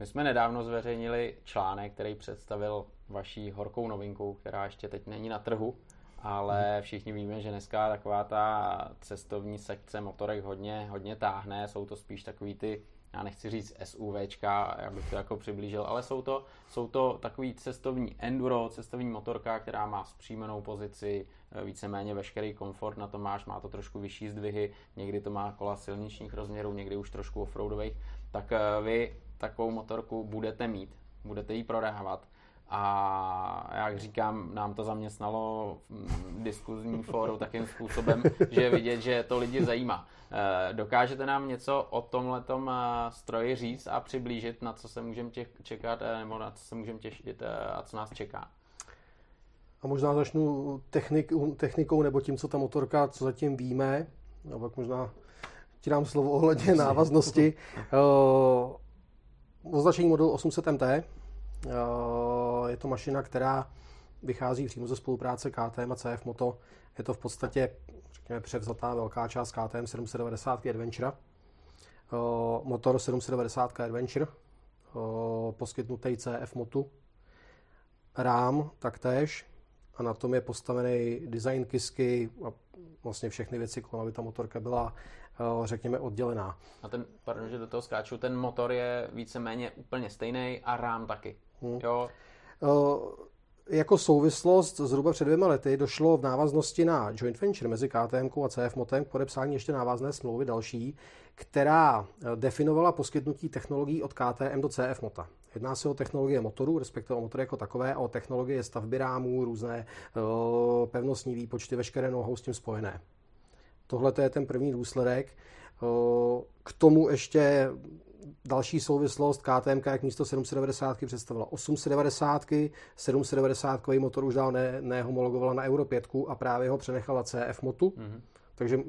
My jsme nedávno zveřejnili článek, který představil vaší horkou novinku, která ještě teď není na trhu, ale hmm. všichni víme, že dneska taková ta cestovní sekce motorek hodně, hodně táhne, jsou to spíš takový ty já nechci říct SUVčka, já bych to jako přiblížil, ale jsou to, jsou to takový cestovní enduro, cestovní motorka, která má zpříjmenou pozici, eh, víceméně veškerý komfort na to máš, má to trošku vyšší zdvihy, někdy to má kola silničních rozměrů, někdy už trošku offroadových, tak eh, vy takovou motorku budete mít, budete ji prodávat a jak říkám, nám to zaměstnalo v diskuzní fóru takým způsobem, že je vidět, že to lidi zajímá. Eh, dokážete nám něco o tomhletom eh, stroji říct a přiblížit, na co se můžeme čekat, eh, nebo na co se můžeme těšit a co nás čeká? A možná začnu technik, technikou nebo tím, co ta motorka, co zatím víme, a pak možná ti dám slovo ohledně [LAUGHS] návaznosti. označení model 800 MT, je to mašina, která vychází přímo ze spolupráce KTM a CF Moto. Je to v podstatě, řekněme, převzatá velká část KTM 790 Adventure. Motor 790 Adventure, poskytnutý CF Motu. Rám taktéž a na tom je postavený design kisky a vlastně všechny věci kolem, aby ta motorka byla řekněme, oddělená. A ten, pardon, že do toho skáču, ten motor je víceméně úplně stejný a rám taky. Hmm. Jo. Jako souvislost zhruba před dvěma lety došlo v návaznosti na joint venture mezi KTM a CF Motem k podepsání ještě návazné smlouvy další, která e, definovala poskytnutí technologií od KTM do CF Mota. Jedná se o technologie motorů, respektive o motory jako takové, o technologie stavby rámů, různé uh, pevnostní výpočty, veškeré nohou s tím spojené. Tohle je ten první důsledek. K tomu ještě další souvislost KTM, jak místo 790 představila 890, 790 motor už dál ne, nehomologovala na Euro 5 a právě ho přenechala CF Motu, mm-hmm. takže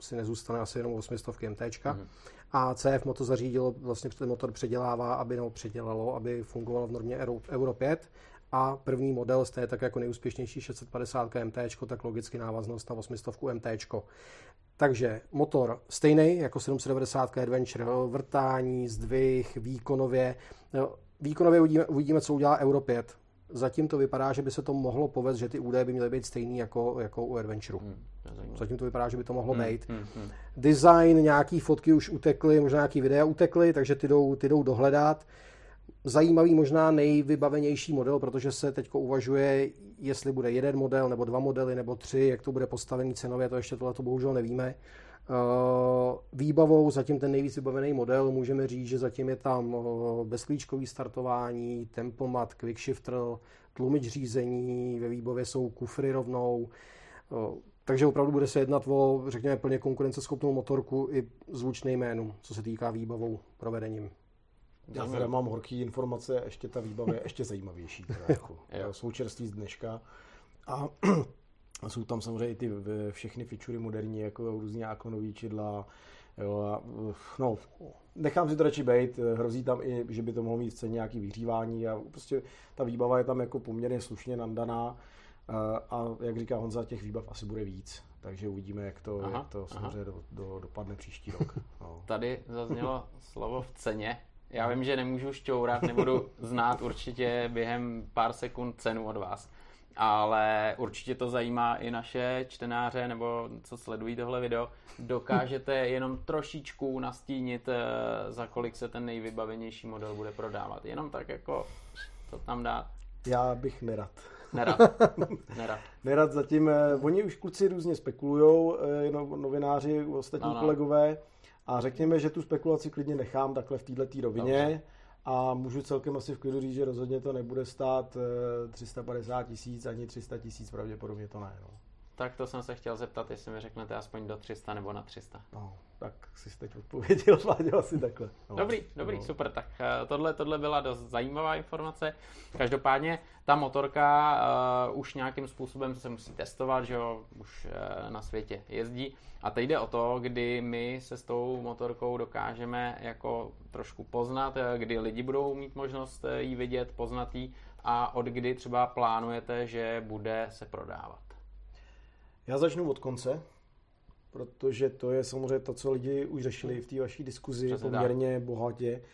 si nezůstane asi jenom 800 MT. Mm-hmm. A CF Moto zařídilo, vlastně ten motor předělává, aby no, předělalo, aby fungoval v normě Euro, Euro 5 a první model z té tak jako nejúspěšnější 650 MT, tak logicky návaznost na 800 MT. Takže motor stejný jako 790 Adventure, vrtání, zdvih, výkonově. Výkonově uvidíme, uvidíme, co udělá Euro 5. Zatím to vypadá, že by se to mohlo povést, že ty údaje by měly být stejný jako, jako u Adventure. Hmm, Zatím to vypadá, že by to mohlo hmm, být. Hmm, hmm. Design, nějaký fotky už utekly, možná nějaký videa utekly, takže ty jdou, ty jdou dohledat zajímavý, možná nejvybavenější model, protože se teď uvažuje, jestli bude jeden model, nebo dva modely, nebo tři, jak to bude postavený cenově, to ještě tohle to bohužel nevíme. Eh, výbavou zatím ten nejvíc vybavený model, můžeme říct, že zatím je tam eh, bezklíčkový startování, tempomat, quickshifter, tlumič řízení, ve výbavě jsou kufry rovnou, eh, takže opravdu bude se jednat o, řekněme, plně konkurenceschopnou motorku i zvučný jménu, co se týká výbavou provedením. Já teda mám horký informace, ještě ta výbava je ještě zajímavější. Teda, [LAUGHS] jako, jsou čerství z dneška. A [CLEARS THROAT] jsou tam samozřejmě i ty všechny featurey moderní, jako různý náklonový čidla. Jo, a, no, nechám si to radši být, hrozí tam i, že by to mohlo mít scéně nějaký vyhřívání a prostě ta výbava je tam jako poměrně slušně nandaná a, a jak říká Honza, těch výbav asi bude víc, takže uvidíme, jak to, aha, jak to samozřejmě do, do, dopadne příští rok. [LAUGHS] No. Tady zaznělo slovo v ceně. Já vím, že nemůžu šťourat, nebudu znát určitě během pár sekund cenu od vás ale určitě to zajímá i naše čtenáře, nebo co sledují tohle video. Dokážete jenom trošičku nastínit, eh, za kolik se ten nejvybavenější model bude prodávat. Jenom tak jako to tam dát. Já bych nerad. Nerad. Nerad. [LAUGHS] nerad zatím. Eh, oni už kluci různě spekulují, eh, novináři, ostatní no, no. kolegové. A řekněme, že tu spekulaci klidně nechám takhle v této rovině. Dobře a můžu celkem asi v klidu říct, že rozhodně to nebude stát 350 eh, tisíc ani 300 tisíc, pravděpodobně to ne. No. Tak to jsem se chtěl zeptat, jestli mi řeknete aspoň do 300 nebo na 300. No, tak si teď odpověděl, Vláďo, asi takhle. No. Dobrý, dobrý, no. super. Tak eh, tohle, tohle byla dost zajímavá informace. Každopádně ta motorka uh, už nějakým způsobem se musí testovat, že jo, už uh, na světě jezdí. A teď jde o to, kdy my se s tou motorkou dokážeme jako trošku poznat, kdy lidi budou mít možnost ji vidět, poznat ji a od kdy třeba plánujete, že bude se prodávat. Já začnu od konce, protože to je samozřejmě to, co lidi už řešili v té vaší diskuzi Přesně poměrně tak. bohatě. [LAUGHS]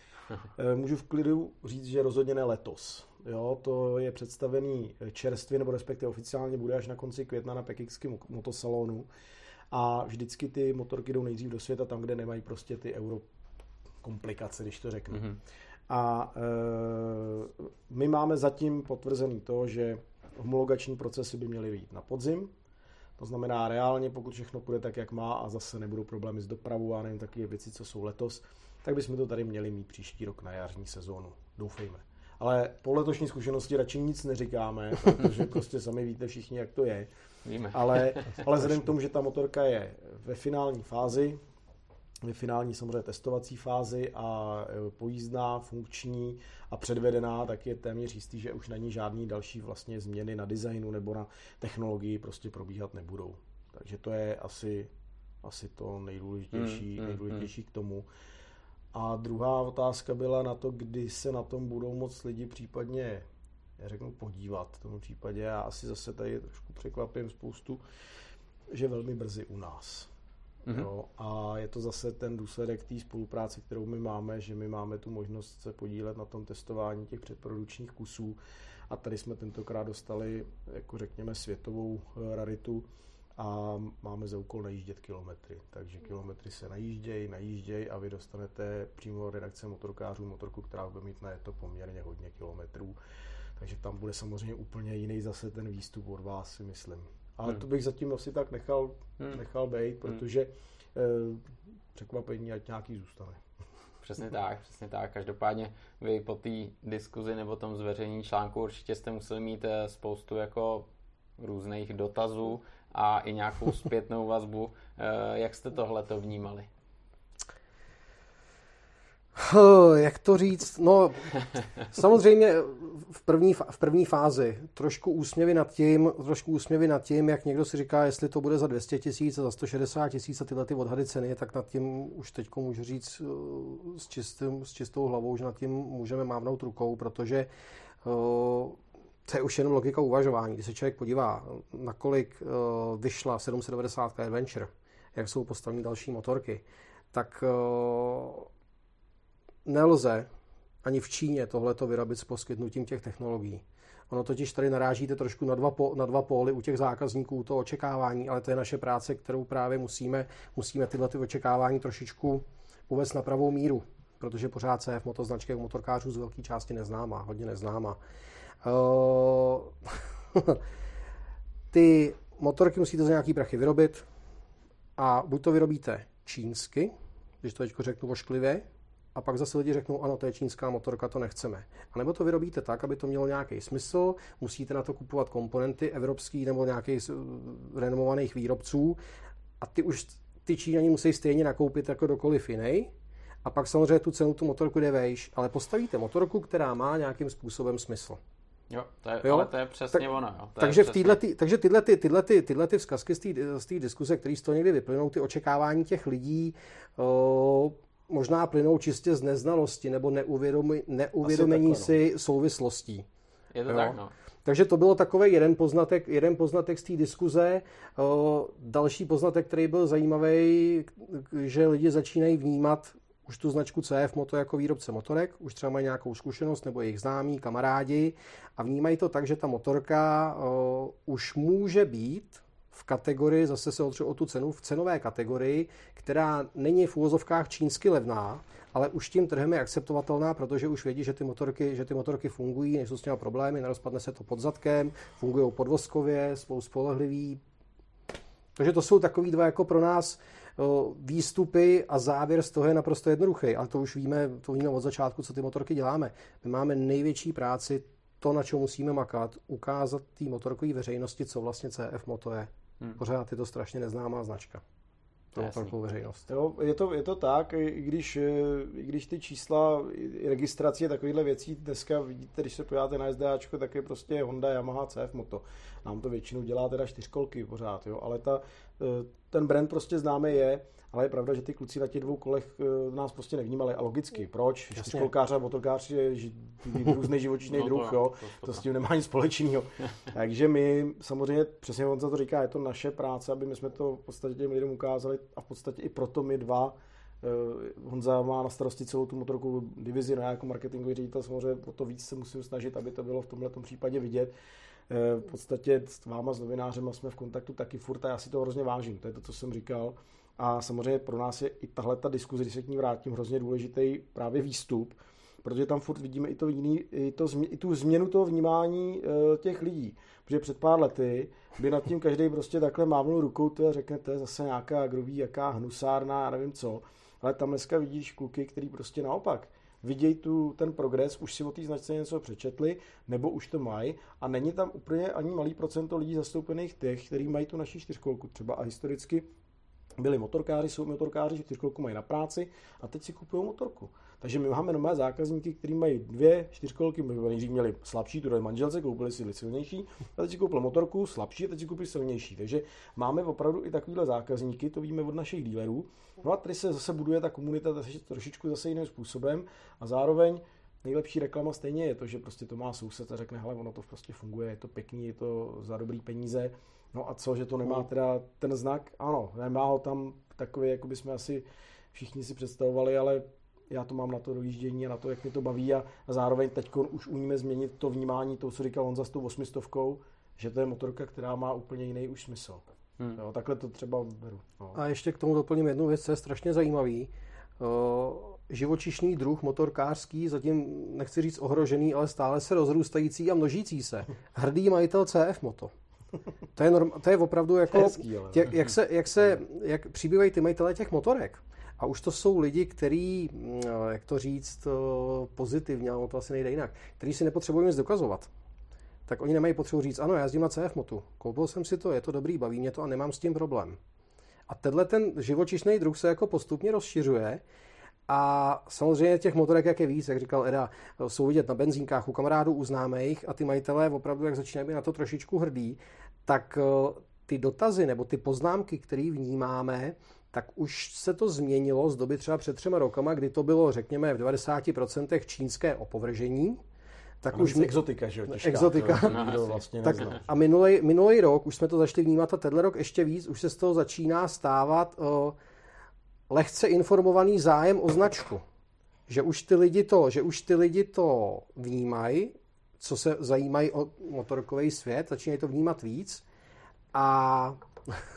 Eh, můžu v klidu říct, že rozhodně ne letos. Jo, to je představený čerstvě, nebo respektive oficiálně bude až na konci května na pekingském motosalonu. A vždycky ty motorky jdou nejdřív do světa tam, kde nemají prostě ty euro komplikace, když to řeknu. Mm-hmm. A e, my máme zatím potvrzený to, že homologační procesy by měly být na podzim, to znamená, reálně, pokud všechno půjde tak, jak má a zase nebudou problémy s dopravou a nevím, takové věci, co jsou letos, tak bychom to tady měli mít příští rok na jarní sezónu. Doufejme. Ale po letošní zkušenosti radši nic neříkáme, [LAUGHS] protože prostě sami víte všichni, jak to je. Víme. Ale, [LAUGHS] ale vzhledem k tomu, že ta motorka je ve finální fázi, finální samozřejmě testovací fázi a e, pojízdná, funkční a předvedená, tak je téměř jistý, že už na ní žádný další vlastně změny na designu nebo na technologii prostě probíhat nebudou. Takže to je asi, asi to nejdůležitější, hmm, nejdůležitější hmm. k tomu. A druhá otázka byla na to, kdy se na tom budou moc lidi případně, já řeknu, podívat v tom případě. Já asi zase tady trošku překvapím spoustu, že velmi brzy u nás. Mm-hmm. Jo, a je to zase ten důsledek té spolupráce, kterou my máme, že my máme tu možnost se podílet na tom testování těch předprodukčních kusů a tady jsme tentokrát dostali, jako řekněme, světovou eh, raritu a máme za úkol najíždět kilometry. Takže kilometry se najíždějí, najíždějí a vy dostanete přímo redakce motorkářů motorku, která bude mít na to poměrně hodně kilometrů. Takže tam bude samozřejmě úplně jiný zase ten výstup od vás, si myslím. Ale hmm. to bych zatím asi tak nechal, hmm. nechal být, hmm. protože hmm. překvapení ať nějaký zůstane. [LAUGHS] Přesně tak, přesně tak. Každopádně vy po té diskuzi nebo tom zveřejnění článku určitě jste museli mít eh, spoustu jako různých dotazů a i nějakou zpětnou vazbu. Eh, jak jste tohle to vnímali? Jak to říct? No, [LAUGHS] samozřejmě v první, v první fázi trošku úsměvy nad tím, trošku úsměvy nad tím, jak někdo si říká, jestli to bude za 200 tisíc za 160 tisíc a tyhle ty odhady ceny, tak nad tím už teď můžu říct eh, s, čistým, s čistou hlavou, že nad tím můžeme mávnout rukou, protože eh, to je už jenom logika uvažování. Když se člověk podívá, nakolik eh, vyšla 790 Adventure, jak jsou postaveny další motorky, tak nelze ani v Číně tohleto vyrobit s poskytnutím těch technologií. Ono totiž tady narážíte trošku na dva, po, na dva póly u těch zákazníků, to očekávání, ale to je naše práce, kterou právě musíme, musíme tyhle ty očekávání trošičku uvést na pravou míru, protože pořád se v motoznačkách motorkářů z velké části neznámá, hodně neznámá. Uh, [LAUGHS] ty motorky musíte za nějaký prachy vyrobit a buď to vyrobíte čínsky, když to teď řeknu ošklivě, a pak zase lidi řeknou, ano, to je čínská motorka, to nechceme. A nebo to vyrobíte tak, aby to mělo nějaký smysl, musíte na to kupovat komponenty evropský nebo nějakých renomovaných výrobců a ty už ty Číňani musí stejně nakoupit jako dokoliv jiný. A pak samozřejmě tu cenu tu motorku jde vejš, ale postavíte motorku, která má nějakým způsobem smysl. Jo, to je, jo? ale to je přesně tak, ono. Jo. To takže, přesně... v týhle, takže tyhle, ty, tyhle, ty, tyhle ty vzkazky z té diskuse, které z toho někdy vyplynou, ty očekávání těch lidí, o, možná plynou čistě z neznalosti nebo neuvědomí, neuvědomění takhle, no. si souvislostí. Je to jo? tak, no. Takže to bylo takový jeden poznatek, jeden poznatek z té diskuze. Další poznatek, který byl zajímavý, že lidi začínají vnímat už tu značku CF Moto jako výrobce motorek, už třeba mají nějakou zkušenost nebo jejich známí, kamarádi a vnímají to tak, že ta motorka už může být v kategorii, zase se otřu o tu cenu, v cenové kategorii, která není v úvozovkách čínsky levná, ale už tím trhem je akceptovatelná, protože už vědí, že ty motorky, že ty motorky fungují, nejsou s těma problémy, nerozpadne se to pod zadkem, fungují podvozkově, jsou spolehlivý. Takže to jsou takový dva jako pro nás výstupy a závěr z toho je naprosto jednoduchý. A to už víme, to víme od začátku, co ty motorky děláme. My máme největší práci, to, na čem musíme makat, ukázat té motorkové veřejnosti, co vlastně CF Moto je. Hmm. Pořád je to strašně neznámá značka pro velkou veřejnost. Jo, je, to, je to tak, i když, i když ty čísla registrace takovýchhle věcí dneska vidíte, když se podíváte na SDAčko, tak je prostě Honda, Yamaha, CF Moto. Nám to většinou dělá teda čtyřkolky pořád, jo, ale ta, e, ten brand prostě známý je, ale je pravda, že ty kluci na těch dvou kolech e, nás prostě nevnímali. A logicky, proč? Čtyřkolkář a motorkář je ži, [LAUGHS] různý živočišný no, druh, jo. To, to, s tím nemá nic společného. [LAUGHS] Takže my samozřejmě, přesně on za to říká, je to naše práce, aby my jsme to v podstatě těm lidem ukázali a v podstatě i proto my dva e, Honza má na starosti celou tu motorku divizi, no já jako marketingový ředitel samozřejmě o to víc se musím snažit, aby to bylo v tomhle případě vidět. Eh, v podstatě s váma, s novinářem jsme v kontaktu taky furt a já si to hrozně vážím, to je to, co jsem říkal. A samozřejmě pro nás je i tahle ta diskuze, když se k ní vrátím, hrozně důležitý právě výstup, protože tam furt vidíme i, to jiný, i, to, i tu změnu toho vnímání uh, těch lidí. Protože před pár lety by nad tím každý prostě takhle mávnul rukou to a řekne, to je zase nějaká, kdo jaká hnusárna, já nevím co. Ale tam dneska vidíš kluky, který prostě naopak vidějí tu, ten progres, už si o té značce něco přečetli, nebo už to mají a není tam úplně ani malý procento lidí zastoupených těch, kteří mají tu naši čtyřkolku třeba a historicky byli motorkáři, jsou motorkáři, čtyřkolku mají na práci a teď si kupují motorku. Takže my máme nové zákazníky, kteří mají dvě čtyřkolky, my nejdřív měli slabší, tu manželce, koupili si silnější, a teď si koupili motorku slabší a teď si koupili silnější. Takže máme opravdu i takovýhle zákazníky, to víme od našich dílerů. No a tady se zase buduje ta komunita trošičku zase jiným způsobem a zároveň nejlepší reklama stejně je to, že prostě to má soused a řekne, hele, ono to prostě funguje, je to pěkný, je to za dobrý peníze. No a co, že to nemá teda ten znak? Ano, nemá ho tam takový, jako bychom asi všichni si představovali, ale já to mám na to dojíždění a na to, jak mě to baví a, a zároveň teď už umíme změnit to vnímání, to, co říkal on za s tou osmistovkou, že to je motorka, která má úplně jiný už smysl. Hmm. Jo, takhle to třeba beru. No. A ještě k tomu doplním jednu věc, co je strašně zajímavý. Živočišný druh motorkářský, zatím nechci říct ohrožený, ale stále se rozrůstající a množící se. Hrdý majitel CF Moto. To je, norm, to je opravdu jako, Hezký, ale. jak, jak, se, jak, se, jak přibývají ty majitelé těch motorek. A už to jsou lidi, kteří, mm, jak to říct pozitivně, ale to asi nejde jinak, kteří si nepotřebují nic dokazovat. Tak oni nemají potřebu říct, ano, já jezdím na CF motu, koupil jsem si to, je to dobrý, baví mě to a nemám s tím problém. A tenhle ten živočišný druh se jako postupně rozšiřuje a samozřejmě těch motorek, jak je víc, jak říkal Eda, jsou vidět na benzínkách u kamarádů, u známých a ty majitelé opravdu, jak začínají být na to trošičku hrdí, tak eh, ty dotazy nebo ty poznámky, které vnímáme, tak už se to změnilo z doby třeba před třema rokama, kdy to bylo, řekněme, v 90% čínské opovržení, tak už exotika, že jo? Těžká, exotika. To vlastně tak a minulý, minulý rok už jsme to začali vnímat a tenhle rok ještě víc, už se z toho začíná stávat o, lehce informovaný zájem o značku. Že už ty lidi to, že už ty lidi to vnímají, co se zajímají o motorkový svět, začínají to vnímat víc a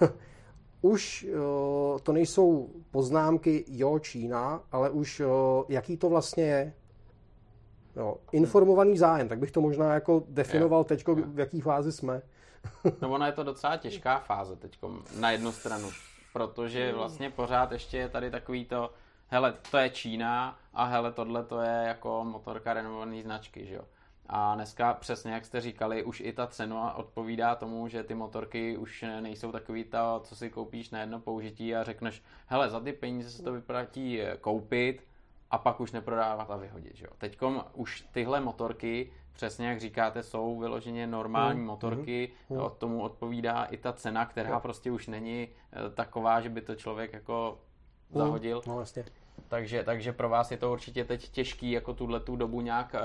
[LAUGHS] už uh, to nejsou poznámky jo Čína, ale už uh, jaký to vlastně je. Jo, informovaný zájem, tak bych to možná jako definoval teď, v jaký fázi jsme. [LAUGHS] no ona je to docela těžká fáze teď na jednu stranu, protože vlastně pořád ještě je tady takový to, hele, to je Čína a hele, tohle to je jako motorka renovované značky, že jo. A dneska přesně, jak jste říkali, už i ta cena odpovídá tomu, že ty motorky už nejsou takový to, co si koupíš na jedno použití a řekneš, hele, za ty peníze se to vyplatí koupit a pak už neprodávat a vyhodit. Že jo. Teďkom už tyhle motorky, přesně jak říkáte, jsou vyloženě normální mm. motorky, mm. od tomu odpovídá i ta cena, která mm. prostě už není eh, taková, že by to člověk jako mm. zahodil. No vlastně. Takže, takže pro vás je to určitě teď těžký jako tuhle tu dobu nějak eh,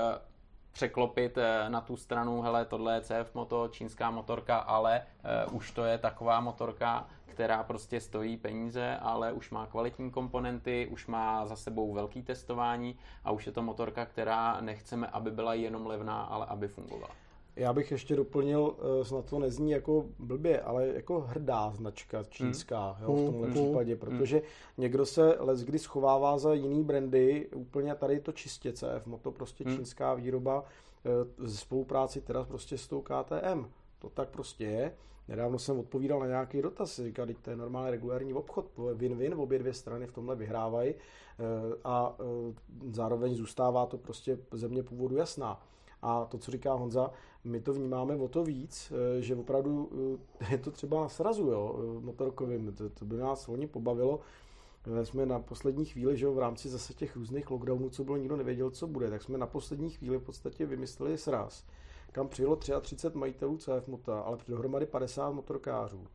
překlopit eh, na tu stranu, hele, tohle je CF Moto, čínská motorka, ale uh, už to je taková motorka, která prostě stojí peníze, ale už má kvalitní komponenty, už má za sebou velký testování a už je to motorka, která nechceme, aby byla jenom levná, ale aby fungovala. Já bych ještě doplnil, eh, snad to nezní jako blbě, ale jako hrdá značka čínská hmm. jo, v tomhle hmm. případě, protože hmm. někdo se kdy schovává za jiný brandy, úplně tady to čistě CF Moto, prostě hmm. čínská výroba, eh, spolupráci teda prostě s tou KTM. To tak prostě je. Nedávno jsem odpovídal na nějaký dotaz, říkal, to je normálně regulární obchod, win-win, obě dvě strany v tomhle vyhrávají eh, a zároveň zůstává to prostě země původu jasná. A to, co říká Honza, my to vnímáme o to víc, eh, že opravdu eh, [LAUGHS] je to třeba na srazu jo, eh, motorkovým. To, to by nás volně pobavilo. Jsme na poslední chvíli, že jo, v rámci zase těch různých lockdownů, co bylo, nikdo nevěděl, co bude, tak jsme na poslední chvíli v podstatě vymysleli sraz, kam přijelo 33 majitelů CF Mota, ale dohromady 50 motorkářů,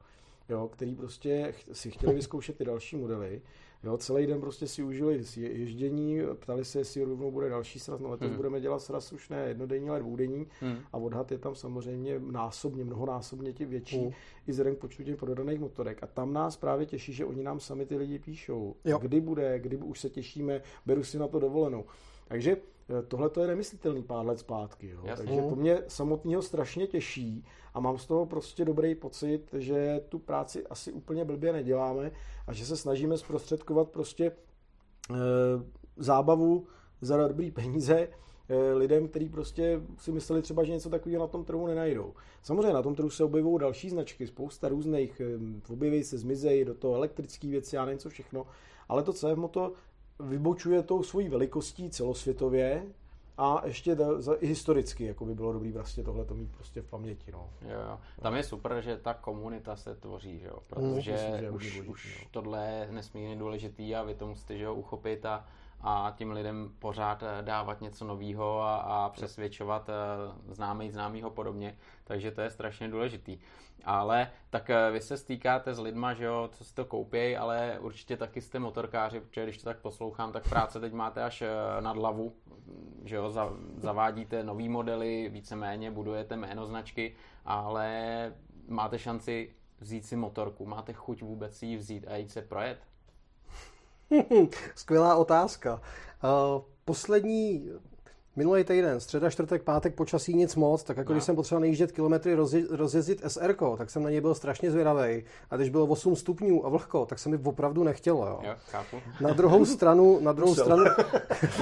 jo, který prostě si chtěli vyzkoušet ty další modely Jo, celý den prostě si užili ježdění, ptali se, jestli rovnou bude další sraz, no letos hmm. budeme dělat sraz už ne jednodenní, ale dvoudenní hmm. a odhad je tam samozřejmě násobně, mnohonásobně ti větší hmm. i vzhledem k počtu těch prodaných motorek. A tam nás právě těší, že oni nám sami ty lidi píšou, jo. kdy bude, kdy už se těšíme, beru si na to dovolenou. Takže tohle to je nemyslitelný pár let zpátky. Jo? Takže to mě samotného strašně těší a mám z toho prostě dobrý pocit, že tu práci asi úplně blbě neděláme a že se snažíme zprostředkovat prostě e, zábavu za dobrý peníze e, lidem, kteří prostě si mysleli třeba, že něco takového na tom trhu nenajdou. Samozřejmě na tom trhu se objevují další značky, spousta různých, objeví se, zmizejí do toho elektrické věci, já nevím co všechno, ale to CF Moto vybočuje tou svojí velikostí celosvětově a ještě i historicky jako by bylo dobré vlastně tohle to mít prostě v paměti. No. Jo, jo. Tam je super, že ta komunita se tvoří, že jo? protože mm, myslím, že už, důležitý, už no. tohle je nesmírně důležitý a vy to musíte že jo, uchopit a, a tím lidem pořád eh, dávat něco nového a, a přesvědčovat eh, známý známýho podobně, takže to je strašně důležitý. Ale tak eh, vy se stýkáte s lidma, že jo, co si to koupějí, ale určitě taky jste motorkáři, protože když to tak poslouchám, tak práce teď máte až nad hlavu, že jo, zavádíte nový modely, víceméně budujete jméno značky, ale máte šanci vzít si motorku, máte chuť vůbec si ji vzít a jít se projet? [LAUGHS] Skvělá otázka. Uh, poslední Minulý týden, středa, čtvrtek, pátek, počasí nic moc, tak jako no. když jsem potřeboval nejíždět kilometry rozje, rozjezdit SR, tak jsem na něj byl strašně zvědavý. A když bylo 8 stupňů a vlhko, tak se mi opravdu nechtělo. Jo. Jo, chápu. Na druhou stranu, na druhou stranu,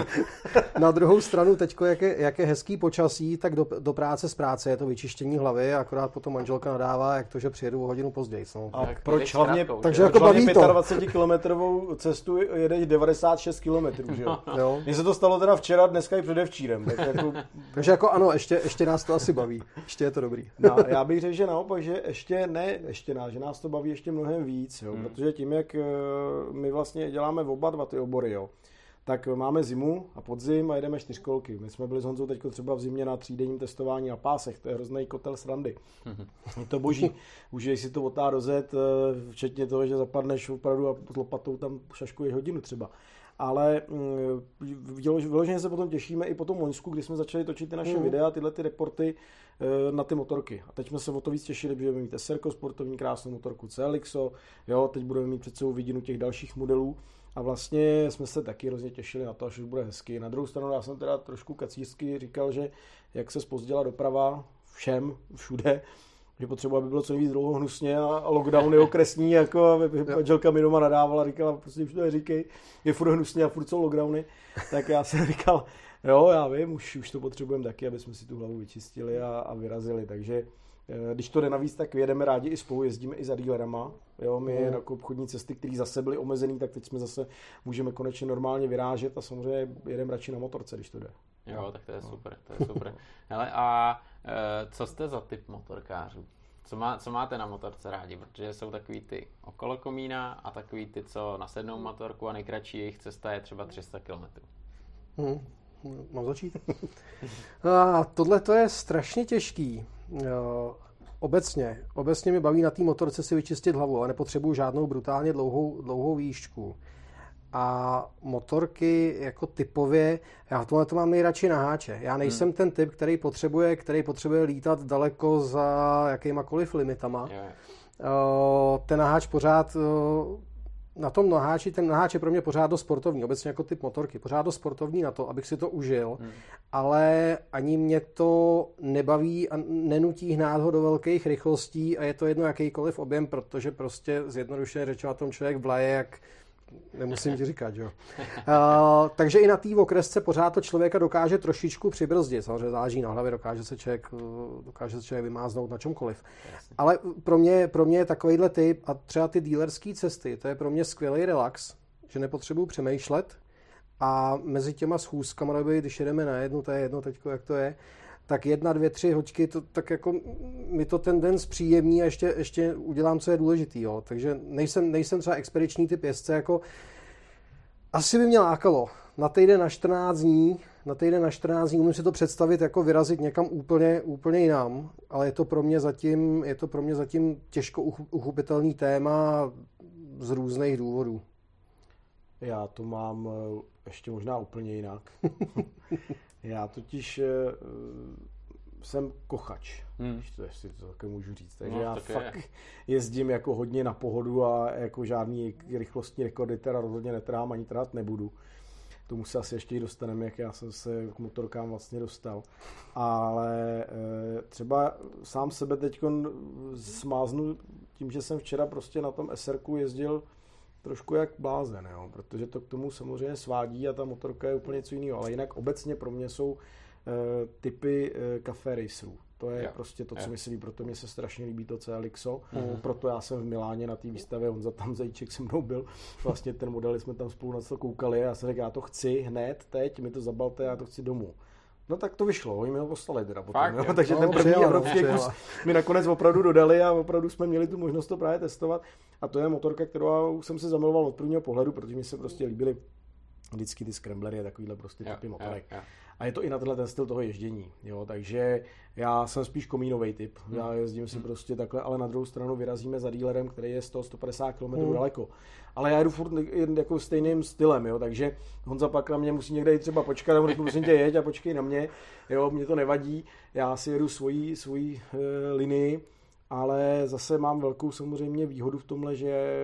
[LAUGHS] na druhou stranu teďko, jak je, jak je hezký počasí, tak do, do, práce z práce je to vyčištění hlavy, akorát potom manželka nadává, jak to, že přijedu o hodinu později. No. A tak proč hlavně, takže jako baví 25 kilometrovou cestu jedeš 96 kilometrů, že jo? jo. Mně se to stalo teda včera, dneska i předevčí papírem. Tak jako... [LAUGHS] Takže jako ano, ještě, ještě nás to asi baví. Ještě je to dobrý. No, já bych řekl, že naopak, že ještě ne, ještě nás, že nás to baví ještě mnohem víc, jo, hmm. protože tím, jak eh, my vlastně děláme oba dva ty obory, jo, tak máme zimu a podzim a jedeme čtyřkolky. My jsme byli s Honzou teď třeba v zimě na třídenním testování na pásech, to je hrozný kotel srandy. Je to boží. Užiješ si to do Z, eh, včetně toho, že zapadneš opravdu a lopatou tam šaškuješ hodinu třeba ale mm, vyloženě se potom těšíme i po tom Loňsku, kdy jsme začali točit ty naše mm. videa, tyhle ty reporty eh, na ty motorky. A teď jsme se o to víc těšili, že budeme mít SRko, sportovní krásnou motorku CLXO, jo, teď budeme mít před sebou vidinu těch dalších modelů. A vlastně jsme se taky hrozně těšili na to, až už bude hezky. Na druhou stranu já jsem teda trošku kacířsky říkal, že jak se spozdila doprava všem, všude, že potřeba, aby bylo co nejvíc dlouho hnusně a lockdowny [LAUGHS] okresní, jako manželka mi doma nadávala, říkala, prostě už to neříkej, je furt hnusně a furt jsou lockdowny, tak já jsem [LAUGHS] říkal, jo, já vím, už, už to potřebujeme taky, aby jsme si tu hlavu vyčistili a, a vyrazili, takže Eh, když to jde navíc, tak jedeme rádi i spolu, jezdíme i za dílerama. Jo, my mm. jako obchodní cesty, které zase byly omezené, tak teď jsme zase můžeme konečně normálně vyrážet a samozřejmě jedeme radši na motorce, když to jde. Jo, tak to je super, to je super. [LAUGHS] Hele, a e, co jste za typ motorkářů? Co, má, co máte na motorce rádi? Protože jsou takový ty okolo komína a takový ty, co nasednou motorku a nejkratší jejich cesta je třeba 300 km. Hmm. Mám začít? [LAUGHS] a tohle to je strašně těžký. Obecně, obecně mi baví na té motorce si vyčistit hlavu, ale nepotřebuju žádnou brutálně dlouhou, dlouhou výšku. A motorky jako typově, já v tomhle to mám nejradši na háče. Já nejsem hmm. ten typ, který potřebuje, který potřebuje lítat daleko za jakýmakoliv limitama. Yeah. Ten naháč pořád na tom naháči, ten naháč je pro mě pořád do sportovní, obecně jako typ motorky, pořád do sportovní na to, abych si to užil, hmm. ale ani mě to nebaví a nenutí hnát ho do velkých rychlostí a je to jedno jakýkoliv objem, protože prostě zjednodušeně řečeno tom člověk vlaje jak Nemusím ti říkat, jo. Uh, [LAUGHS] takže i na té okresce pořád to člověka dokáže trošičku přibrzdit. Samozřejmě záleží na hlavě, dokáže se člověk, dokáže se člověk vymáznout na čemkoliv. Ale pro mě, pro mě je takovýhle typ a třeba ty dílerské cesty, to je pro mě skvělý relax, že nepotřebuji přemýšlet a mezi těma schůzkama, když jedeme na jednu, to je jedno teď, jak to je, tak jedna, dvě, tři hoďky, to, tak jako mi to ten den zpříjemní a ještě, ještě udělám, co je důležitý. Jo. Takže nejsem, nejsem třeba expediční typ jezdce, jako asi by mě lákalo na týden na 14 dní, na týden na 14 dní, umím si to představit jako vyrazit někam úplně, úplně jinam, ale je to pro mě zatím, je to pro mě zatím těžko uchopitelný téma z různých důvodů. Já to mám eh, ještě možná úplně jinak. [LAUGHS] Já totiž uh, jsem kochač, hmm. když to ještě to také můžu říct. Takže no, já fakt je. jezdím jako hodně na pohodu a jako žádný rychlostní rekordy teda rozhodně netrhám ani trhat nebudu. Tomu se asi ještě dostaneme, jak já jsem se k motorkám vlastně dostal. Ale e, třeba sám sebe teď smáznu tím, že jsem včera prostě na tom SRku jezdil trošku jak blázen, jo? protože to k tomu samozřejmě svádí a ta motorka je úplně něco jiného. Ale jinak obecně pro mě jsou uh, typy uh, café racerů. To je jo. prostě to, co jo. mi se líbí, proto mě se strašně líbí to CLXO, mm. proto já jsem v Miláně na té výstavě, on za tam zajíček se mnou byl, vlastně ten model jsme tam spolu na to koukali a já jsem řekl, já to chci hned, teď mi to zabalte, já to chci domů. No tak to vyšlo, oni mi ho poslali teda potom, Fakt, jo? takže no, ten první přijela, evropský kus mi nakonec opravdu dodali a opravdu jsme měli tu možnost to právě testovat a to je motorka, kterou jsem se zamiloval od prvního pohledu, protože mi se prostě líbily vždycky ty scramblery a takovýhle prostě typy motorek. Jo, jo. A je to i na tenhle ten styl toho ježdění, jo, takže já jsem spíš komínový typ, hmm. já jezdím si hmm. prostě takhle, ale na druhou stranu vyrazíme za dílerem, který je 100-150 km hmm. daleko. Ale já jdu furt jako stejným stylem, jo, takže Honza pak na mě musí někde jít třeba počkat, řeknu, musím tě jeď a počkej na mě, jo, mě to nevadí, já si jedu svoji, svoji e, linii, ale zase mám velkou samozřejmě výhodu v tomhle, že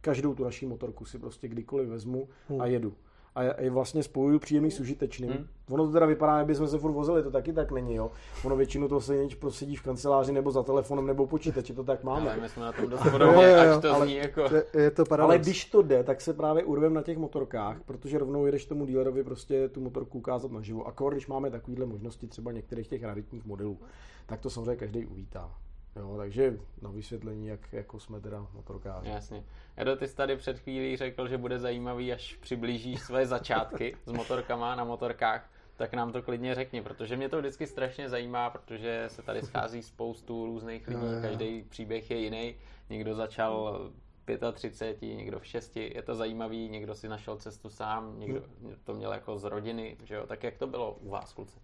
každou tu naší motorku si prostě kdykoliv vezmu hmm. a jedu a je vlastně spojuju příjemný s užitečným. Hmm. Ono to teda vypadá, aby jsme se furt vozili, to taky tak není, jo. Ono většinou to se něč prosedí v kanceláři nebo za telefonem nebo počítači, to tak máme. Ale my jsme na tom dost [LAUGHS] podobně, až to ale, zní jako... Je to paradox. Ale když to jde, tak se právě urvem na těch motorkách, protože rovnou jedeš tomu dealerovi prostě tu motorku ukázat naživo. A když máme takovéhle možnosti třeba některých těch raritních modelů, tak to samozřejmě každý uvítá. Jo, takže na vysvětlení, jak jako jsme teda motorkáři. Jasně. Edo, ty jsi tady před chvílí řekl, že bude zajímavý, až přiblížíš své začátky s motorkama na motorkách, tak nám to klidně řekni, protože mě to vždycky strašně zajímá, protože se tady schází spoustu různých lidí, každý příběh je jiný. Někdo začal 35, někdo v 6, je to zajímavý, někdo si našel cestu sám, někdo to měl jako z rodiny, že jo? tak jak to bylo u vás, kluci?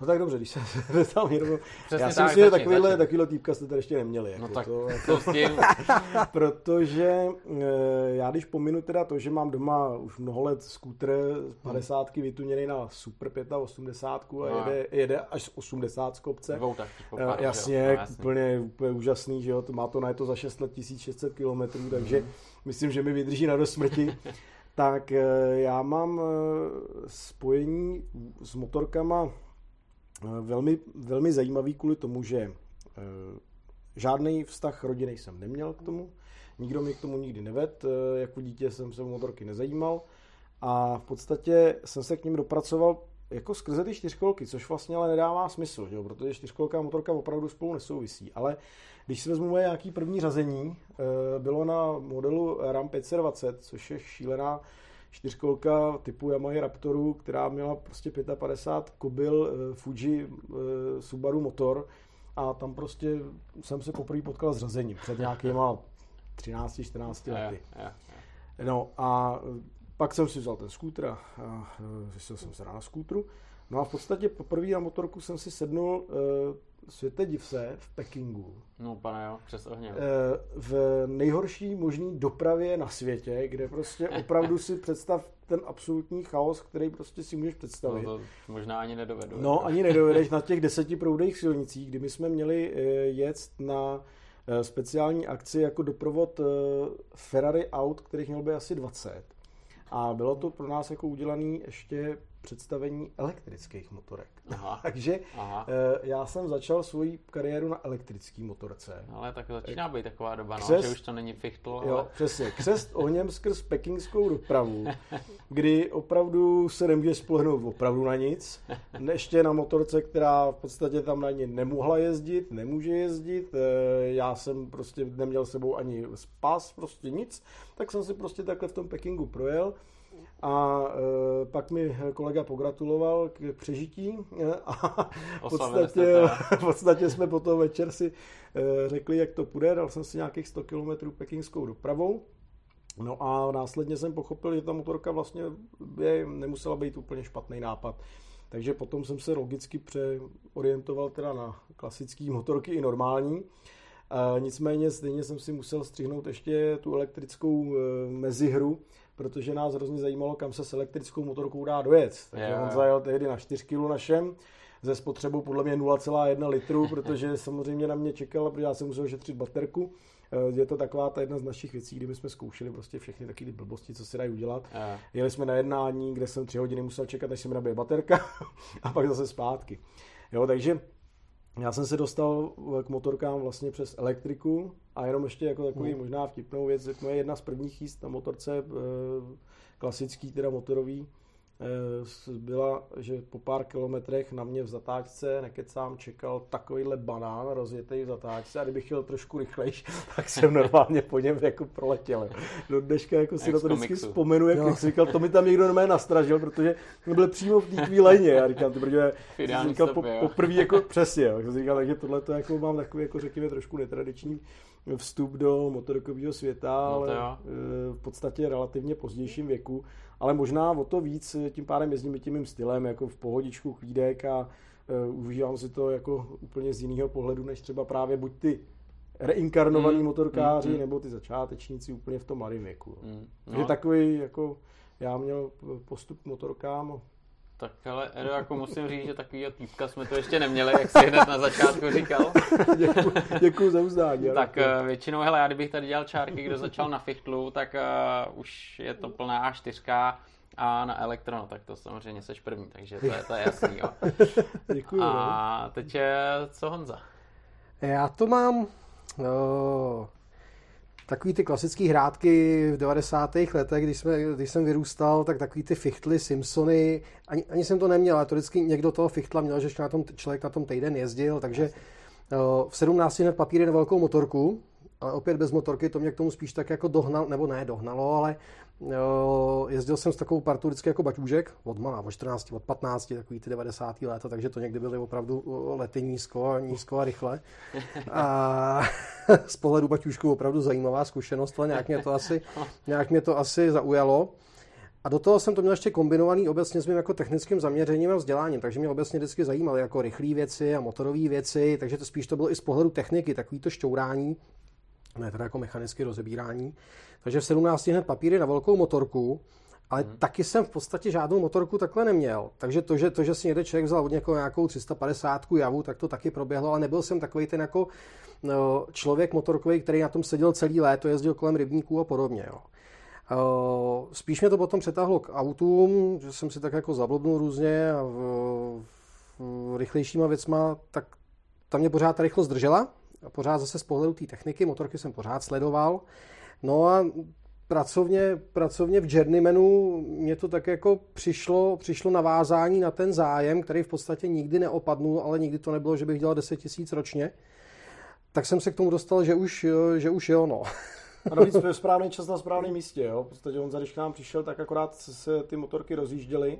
No tak dobře, když se [LAUGHS] tam jenom... Já si myslím, že takovýhle, takovýhle týpka jste tady ještě neměli. Jako no tak to, jako, s tím. [LAUGHS] protože eh, já když pominu teda to, že mám doma už mnoho let skútr z 50 hmm. vytuněný na Super 85 a no. jede, jede až z 80 z kopce. Dvou tak, uh, jasně, no, úplně, úplně úžasný, že jo, to má to na to za 6 let 1600 km, takže hmm. myslím, že mi vydrží na do smrti. [LAUGHS] tak eh, já mám spojení s motorkama Eh, velmi, velmi zajímavý kvůli tomu, že eh, žádný vztah rodiny jsem neměl k tomu, nikdo mi k tomu nikdy neved, eh, jako dítě jsem se o motorky nezajímal a v podstatě jsem se k ním dopracoval jako skrze ty čtyřkolky, což vlastně ale nedává smysl, že jo? protože čtyřkolka a motorka opravdu spolu nesouvisí. Ale když si vezmu moje nějaký první řazení, eh, bylo na modelu RAM 520, což je šílená čtyřkolka typu Yamaha Raptoru, která měla prostě 55 kobil eh, Fuji eh, Subaru motor a tam prostě jsem se poprvé potkal s řazením před nějakýma 13-14 lety. No a pak jsem si vzal ten skútr a řešil jsem se na skútru. No a v podstatě poprvé na motorku jsem si sednul světe div se v Pekingu. No pane jo, přes ohně. Uh, v nejhorší možný dopravě na světě, kde prostě [LAUGHS] opravdu si představ ten absolutní chaos, který prostě si můžeš představit. No to možná ani nedovedu. No jako. ani nedovedeš [LAUGHS] na těch deseti proudejch silnicích, kdy my jsme měli uh, jet na speciální akci jako doprovod Ferrari aut, kterých mělo by asi 20. A bylo to pro nás jako udělané ještě představení elektrických motorek. Aha. [LAUGHS] Takže Aha. Eh, já jsem začal svoji kariéru na elektrické motorce. Ale tak začíná být taková doba, no, Křest, že už to není fichtl. Jo, ale... přesně. Křest [LAUGHS] ohněm skrz pekingskou dopravu, kdy opravdu se nemůže spolehnout opravdu na nic. Ještě na motorce, která v podstatě tam na ně nemohla jezdit, nemůže jezdit. Eh, já jsem prostě neměl sebou ani spas, prostě nic. Tak jsem si prostě takhle v tom Pekingu projel. A e, pak mi kolega pogratuloval k, přežití e, a v podstatě, [LAUGHS] v podstatě jsme potom večer si e, řekli, jak to půjde. Dal jsem si nějakých 100 km pekingskou dopravou. No a následně jsem pochopil, že ta motorka vlastně by nemusela být úplně špatný nápad. Takže potom jsem se logicky přeorientoval teda na klasické motorky i normální. E, nicméně stejně jsem si musel střihnout ještě tu elektrickou e, mezihru, protože nás hrozně zajímalo, kam se s elektrickou motorkou dá dojet. Takže yeah. on zajel tehdy na 4 kg našem, ze spotřebou podle mě 0,1 litru, protože [LAUGHS] samozřejmě na mě čekal, protože já jsem musel šetřit baterku. Eh, je to taková ta jedna z našich věcí, kdy jsme zkoušeli prostě všechny takové blbosti, co se dají udělat. Yeah. Jeli jsme na jednání, kde jsem tři hodiny musel čekat, než se mi nabije baterka [LAUGHS] a pak zase zpátky. Jo, takže já jsem se dostal k motorkám vlastně přes elektriku a jenom ještě jako takový hmm. možná vtipnou věc, moje jedna z prvních jíst na motorce, eh, klasický teda motorový, Eh, byla, že po pár kilometrech na mě v zatáčce, nekecám, čekal takovýhle banán rozjetý v zatáčce a kdybych chtěl trošku rychlejš, [LAUGHS] tak jsem normálně po něm jako proletěl. Do dneška jako si na to vždycky vzpomenu, jak jsem říkal, to mi tam někdo normálně nastražil, protože byli přímo v té chvíli Já říkám, ty protože jsem říkal po, poprvé jako přesně, jo. jsem říkal, takže tohle to jako mám takový, jako řekněme, trošku netradiční vstup do motorkového světa, no ale eh, v podstatě relativně pozdějším věku ale možná o to víc tím pádem jezdím tím mým stylem, jako v pohodičku, klídek a uh, užívám si to jako úplně z jiného pohledu, než třeba právě buď ty reinkarnovaný mm, motorkáři, mm, mm. nebo ty začátečníci úplně v tom mladém věku. Mm, no. Takže takový, jako já měl postup k motorkám tak ale Edo, jako musím říct, že takovýho týpka jsme to ještě neměli, jak jsi hned na začátku říkal. [LAUGHS] děkuji, děkuji za uznání. Tak uh, většinou, hele, já kdybych tady dělal čárky, kdo začal na fichtlu, tak uh, už je to plná A4 a na elektrono, tak to samozřejmě seš první, takže to je, to je jasný. Jo. [LAUGHS] Děkuji. A no. teď je co Honza? Já to mám... No, takový ty klasické hrátky v 90. letech, když, jsme, když jsem vyrůstal, tak takový ty fichtly, Simpsony, ani, ani jsem to neměl, ale to vždycky někdo toho fichtla měl, že na tom, člověk na tom týden jezdil, takže v 17 hned papíry na velkou motorku, ale opět bez motorky, to mě k tomu spíš tak jako dohnal, nebo ne dohnalo, ale jezdil jsem s takovou partou vždycky jako baťůžek, od malá, od 14, od 15, takový ty 90. léta, takže to někdy byly opravdu lety nízko, nízko a rychle. A [LAUGHS] z pohledu baťůžku opravdu zajímavá zkušenost, ale nějak mě to asi, nějak mě to asi zaujalo. A do toho jsem to měl ještě kombinovaný obecně s mým jako technickým zaměřením a vzděláním, takže mě obecně vždycky zajímaly jako rychlé věci a motorové věci, takže to spíš to bylo i z pohledu techniky, takový to šťourání, ne teda jako mechanické rozebírání. Takže v 17 hned papíry na velkou motorku, ale hmm. taky jsem v podstatě žádnou motorku takhle neměl. Takže to, že, to, že si někde člověk vzal od někoho nějakou 350 javu, tak to taky proběhlo, ale nebyl jsem takový ten jako no, člověk motorkový, který na tom seděl celý léto, jezdil kolem rybníků a podobně. Jo. Spíš mě to potom přetáhlo k autům, že jsem si tak jako zablobnul různě a v, v rychlejšíma věcma, tak tam mě pořád ta rychlost držela, pořád zase z pohledu té techniky, motorky jsem pořád sledoval. No a pracovně, pracovně v Journeymanu mě to tak jako přišlo, přišlo navázání na ten zájem, který v podstatě nikdy neopadnul, ale nikdy to nebylo, že bych dělal 10 tisíc ročně. Tak jsem se k tomu dostal, že už, že už jo, no. A navíc v správný čas na správném místě, jo. V podstatě on, když k nám přišel, tak akorát se ty motorky rozjížděly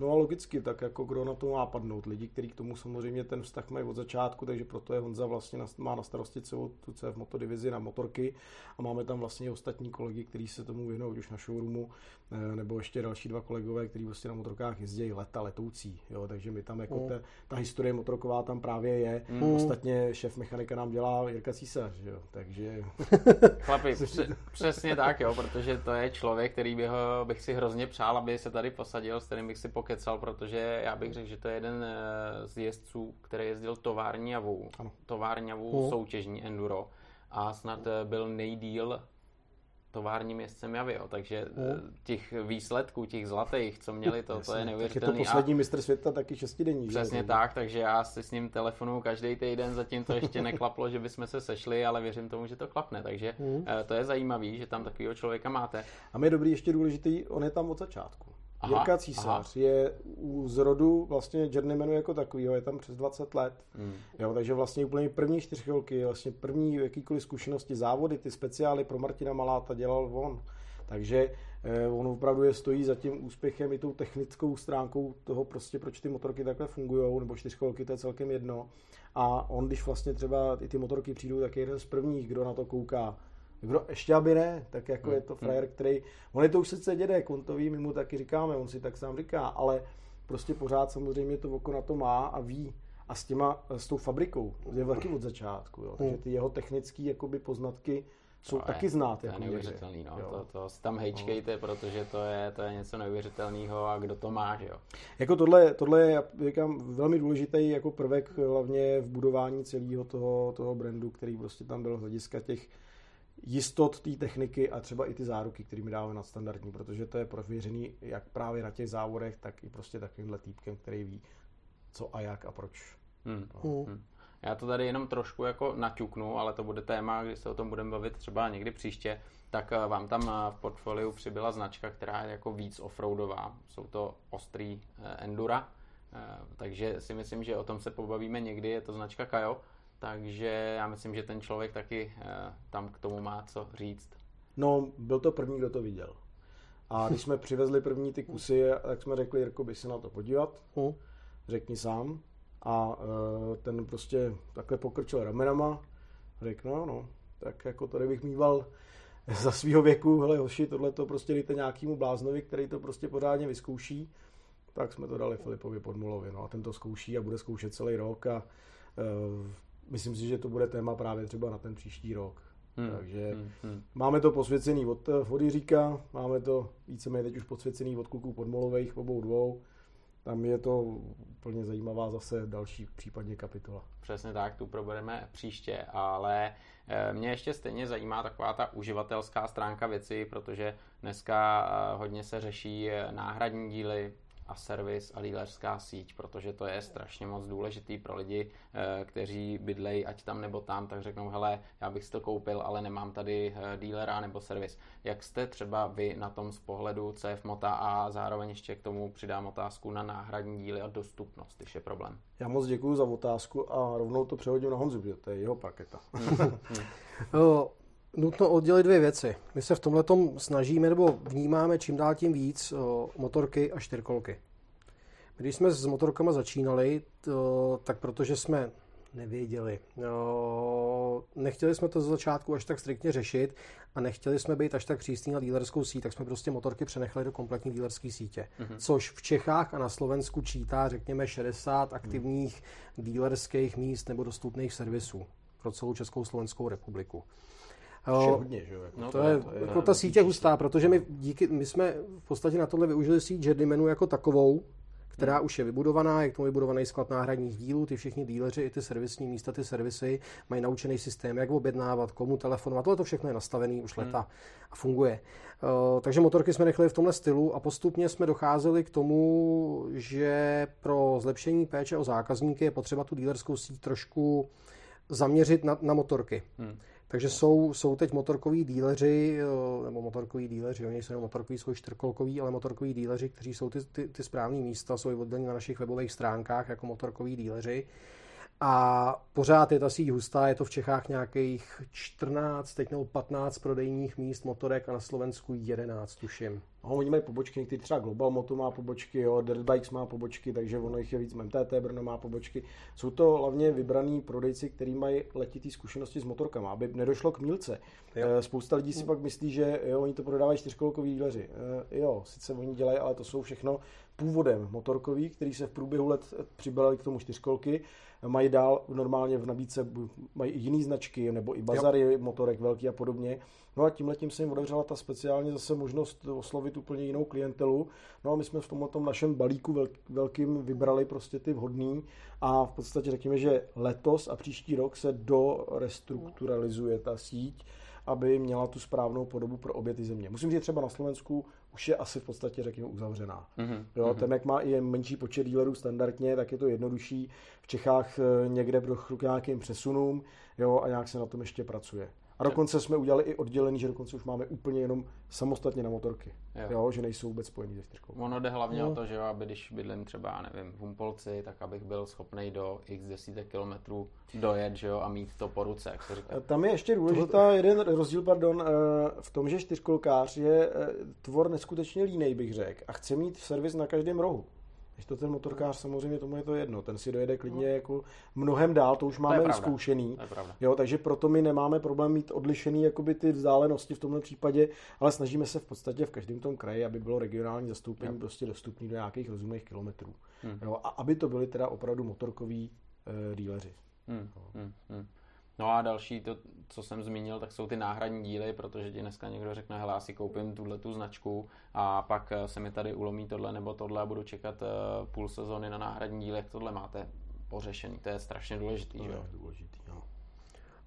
No a logicky, tak jako kdo na to má padnout. Lidi, kteří k tomu samozřejmě ten vztah mají od začátku, takže proto je Honza vlastně na, má na starosti celou tu CF motodivizi na motorky a máme tam vlastně ostatní kolegy, kteří se tomu věnují, už na showroomu, eh, nebo ještě další dva kolegové, kteří vlastně na motorkách jezdí leta letoucí. Jo? Takže my tam jako mm. ta, ta, historie motorková tam právě je. Mm. Ostatně šéf mechanika nám dělá Jirka Císař, jo? takže... [LAUGHS] Chlapi, [LAUGHS] přesně tak, jo, protože to je člověk, který bych, ho, bych si hrozně přál, aby se tady posadil, s kterým bych si pok kecal, protože já bych řekl, že to je jeden eh, z jezdců, který jezdil továrňavou, továrňavou uh. soutěžní enduro a snad eh, byl nejdíl továrním jezdcem Javio, takže uh. těch výsledků, těch zlatých, co měli, to, to je neuvěřitelné. je to poslední mistr světa, taky šestidenní. Přesně že? tak, takže já si s ním telefonuju každý týden, zatím to ještě neklaplo, že bychom se sešli, ale věřím tomu, že to klapne, takže uh. to je zajímavý, že tam takového člověka máte. A mi je dobrý ještě důležitý, on je tam od začátku. Aha, Jirka Císař aha. je u zrodu vlastně journeymanu jako takovýho, je tam přes 20 let. Hmm. Jo, takže vlastně úplně první čtyřcholky, vlastně první jakýkoliv zkušenosti, závody, ty speciály pro Martina Maláta dělal on. Takže eh, on opravdu je stojí za tím úspěchem i tou technickou stránkou toho prostě, proč ty motorky takhle fungují, nebo čtyřkolky, to je celkem jedno. A on, když vlastně třeba i ty motorky přijdou, tak je jeden z prvních, kdo na to kouká kdo ještě aby ne, tak jako hmm. je to frajer, který, on je to už sice dědek, on to ví, my mu taky říkáme, on si tak sám říká, ale prostě pořád samozřejmě to oko na to má a ví. A s těma, s tou fabrikou je taky od začátku, jo. takže ty jeho technické jakoby poznatky jsou to taky je, znát. To je jako neuvěřitelný, no. To, to si tam hejčkejte, no. protože to je, to je něco neuvěřitelného a kdo to má, že jo. Jako tohle, tohle je, říkám, velmi důležitý jako prvek hlavně v budování celého toho, toho brandu, který prostě tam byl z hlediska těch jistot té techniky a třeba i ty záruky, které mi dáváme nadstandardní, protože to je prověřený jak právě na těch závodech, tak i prostě takovýmhle týpkem, který ví, co a jak a proč. Hmm. No. Hmm. Já to tady jenom trošku jako naťuknu, ale to bude téma, když se o tom budeme bavit třeba někdy příště, tak eh, vám tam eh, v portfoliu přibyla značka, která je jako víc offroadová. Jsou to ostrý eh, endura, takže si myslím, že o tom se pobavíme někdy, je to značka Kajo. Takže já myslím, že ten člověk taky eh, tam k tomu má co říct. No, byl to první, kdo to viděl. A když jsme přivezli první ty kusy, tak jsme řekli, Jirko, by se na to podívat, uh. řekni sám. A eh, ten prostě takhle pokrčil ramenama, řekl, no, no, tak jako tady bych mýval [LAUGHS] za svého věku, hele hoši, tohle to prostě dejte nějakýmu bláznovi, který to prostě pořádně vyzkouší. Tak jsme to dali Filipovi Podmulovi, no a ten to zkouší a bude zkoušet celý rok a uh, myslím si, že to bude téma právě třeba na ten příští rok. Hmm. Takže hmm. Hmm. máme to posvěcený od, od Jiříka, máme to víceméně teď už posvěcený od kluků podmolových obou dvou. Tam je to úplně zajímavá zase další případně kapitola. Přesně tak, tu probereme příště, ale eh, mě ještě stejně zajímá taková ta uživatelská stránka věci, protože dneska eh, hodně se řeší eh, náhradní díly, a servis a dílerská síť, protože to je strašně moc důležitý pro lidi, eh, kteří bydlejí ať tam nebo tam, tak řeknou, hele, já bych si to koupil, ale nemám tady eh, dílera nebo servis. Jak jste třeba vy na tom z pohledu CF Mota a zároveň ještě k tomu přidám otázku na náhradní díly a dostupnost, když je problém. Já moc děkuji za otázku a rovnou to přehodím na Honzu, protože to je jeho parketa. [LAUGHS] nutno oddělit dvě věci. My se v tomhle snažíme nebo vnímáme čím dál tím víc o, motorky a čtyřkolky. Když jsme s motorkama začínali, to, tak protože jsme nevěděli. O, nechtěli jsme to z začátku až tak striktně řešit a nechtěli jsme být až tak přísní na dílerskou síť, tak jsme prostě motorky přenechali do kompletní dílerské sítě. Mm-hmm. Což v Čechách a na Slovensku čítá, řekněme, 60 aktivních mm. dílerských míst nebo dostupných servisů pro celou Českou Slovenskou republiku. Hodně, že jo? Jako no, to, je, to je, jako ta sítě hustá, protože my, díky, my jsme v podstatě na tohle využili síť Journeymanu jako takovou, která hmm. už je vybudovaná, je k tomu vybudovaný sklad náhradních dílů, ty všichni díleři i ty servisní místa, ty servisy mají naučený systém, jak objednávat, komu telefonovat, tohle to všechno je nastavený už leta hmm. a funguje. Uh, takže motorky jsme nechali v tomhle stylu a postupně jsme docházeli k tomu, že pro zlepšení péče o zákazníky je potřeba tu dílerskou síť trošku zaměřit na, na motorky. Hmm. Takže jsou, jsou teď motorkoví díleři, eh, nebo motorkoví díleři, oni jsou motorkoví, jsou čtyřkolkoví, ale motorkoví díleři, kteří jsou ty, ty, ty správné místa, jsou vyvodleni na našich webových stránkách jako motorkoví díleři. A pořád je ta síť hustá, je to v Čechách nějakých 14, teď nebo 15 prodejních míst motorek a na Slovensku 11, tuším. No, oni mají pobočky, někdy třeba Global Moto má pobočky, jo, Dirt Bikes má pobočky, takže ono jich je víc, MTT Brno má pobočky. Jsou to hlavně vybraný prodejci, kteří mají letitý zkušenosti s motorkama, aby nedošlo k mílce. Jo. Eh, spousta lidí si pak myslí, že jo, oni to prodávají čtyřkolkoví díleři. E, jo, sice oni dělají, ale to jsou všechno původem motorkový, který se v průběhu let přibalili k tomu čtyřkolky mají dál normálně v nabídce, mají i jiné značky, nebo i bazary jo. motorek velký a podobně. No a tím se jim otevřela ta speciálně zase možnost oslovit úplně jinou klientelu. No a my jsme v tomhle tom našem balíku velkým vybrali prostě ty vhodný a v podstatě řekněme, že letos a příští rok se do restrukturalizuje ta síť aby měla tu správnou podobu pro obě ty země. Musím říct, třeba na Slovensku už je asi v podstatě, řekněme, uzavřená. Mm-hmm. Jo, mhm. ten, jak má i menší počet dílerů standardně, tak je to jednodušší. V Čechách eh, někde dochlu k nějakým přesunům jo, a nějak se na tom ještě pracuje. A dokonce jsme udělali i oddělený, že dokonce už máme úplně jenom samostatně na motorky. Jo. jo že nejsou vůbec spojený se čtyřkou. Ono jde hlavně no. o to, že aby když bydlím třeba, nevím, v Humpolci, tak abych byl schopný do x desítek kilometrů dojet, že jo, a mít to po ruce, jak se říká. Tam je ještě důležitá jeden rozdíl, pardon, eh, v tom, že čtyřkolkář je eh, tvor neskutečně línej, bych řekl, a chce mít servis na každém rohu. Když to ten motorkář, samozřejmě tomu je to jedno, ten si dojede klidně no. jako mnohem dál, to už máme to zkoušený. Jo, takže proto my nemáme problém mít odlišený jakoby ty vzdálenosti v tomhle případě, ale snažíme se v podstatě v každém tom kraji, aby bylo regionální zastoupení jo. prostě dostupné do nějakých rozumných kilometrů. Hmm. Jo, a aby to byly teda opravdu motorkoví e, díleři. Hmm. Hmm. Hmm. No a další, to, co jsem zmínil, tak jsou ty náhradní díly, protože ti dneska někdo řekne, hele, já si koupím tuhle tu značku a pak eh, se mi tady ulomí tohle nebo tohle a budu čekat eh, půl sezóny na náhradní díly, jak tohle máte pořešený. To je strašně důležitý, to že je důležitý, no.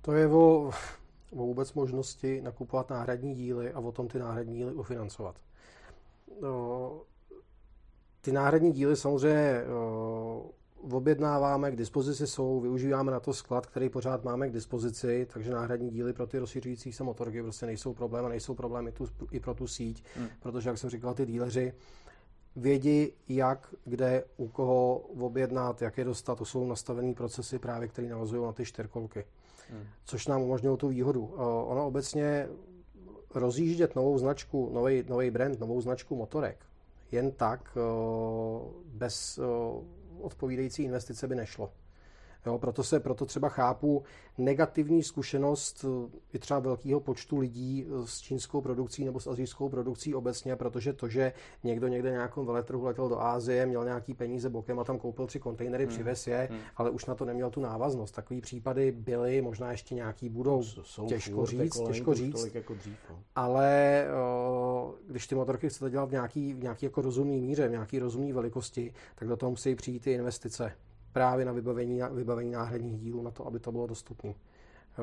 To je o, [LAUGHS] o vůbec možnosti nakupovat náhradní díly a o tom ty náhradní díly ufinancovat. No, ty náhradní díly samozřejmě objednáváme, k dispozici jsou, využíváme na to sklad, který pořád máme k dispozici, takže náhradní díly pro ty rozšiřující se motorky prostě nejsou problém a nejsou problémy tu, i pro tu síť, hmm. protože, jak jsem říkal, ty díleři vědí, jak, kde, u koho objednat, jak je dostat. To jsou nastavené procesy právě, které navazují na ty čtyřkolky. Hmm. Což nám umožňuje tu výhodu. Uh, ono obecně rozjíždět novou značku, nový, nový brand, novou značku motorek, jen tak, uh, bez uh, odpovídající investice by nešlo. Jo, proto, se, proto třeba chápu negativní zkušenost eh, i třeba velkého počtu lidí eh, s čínskou produkcí nebo s azijskou produkcí obecně, protože to, že někdo někde nějakou veletrhu letěl do Ázie, měl nějaký peníze bokem a tam koupil tři kontejnery, hmm. přivez je, hmm. ale už na to neměl tu návaznost. Takový případy byly, možná ještě nějaký budou, Jsou těžko říct, těžko říct. Jako dřív, no. Ale eh, když ty motorky chcete dělat v nějaký, v nějaký jako rozumný míře, v nějaký rozumný velikosti, tak do toho musí přijít ty investice právě na vybavení, vybavení náhradních dílů, na to, aby to bylo dostupné.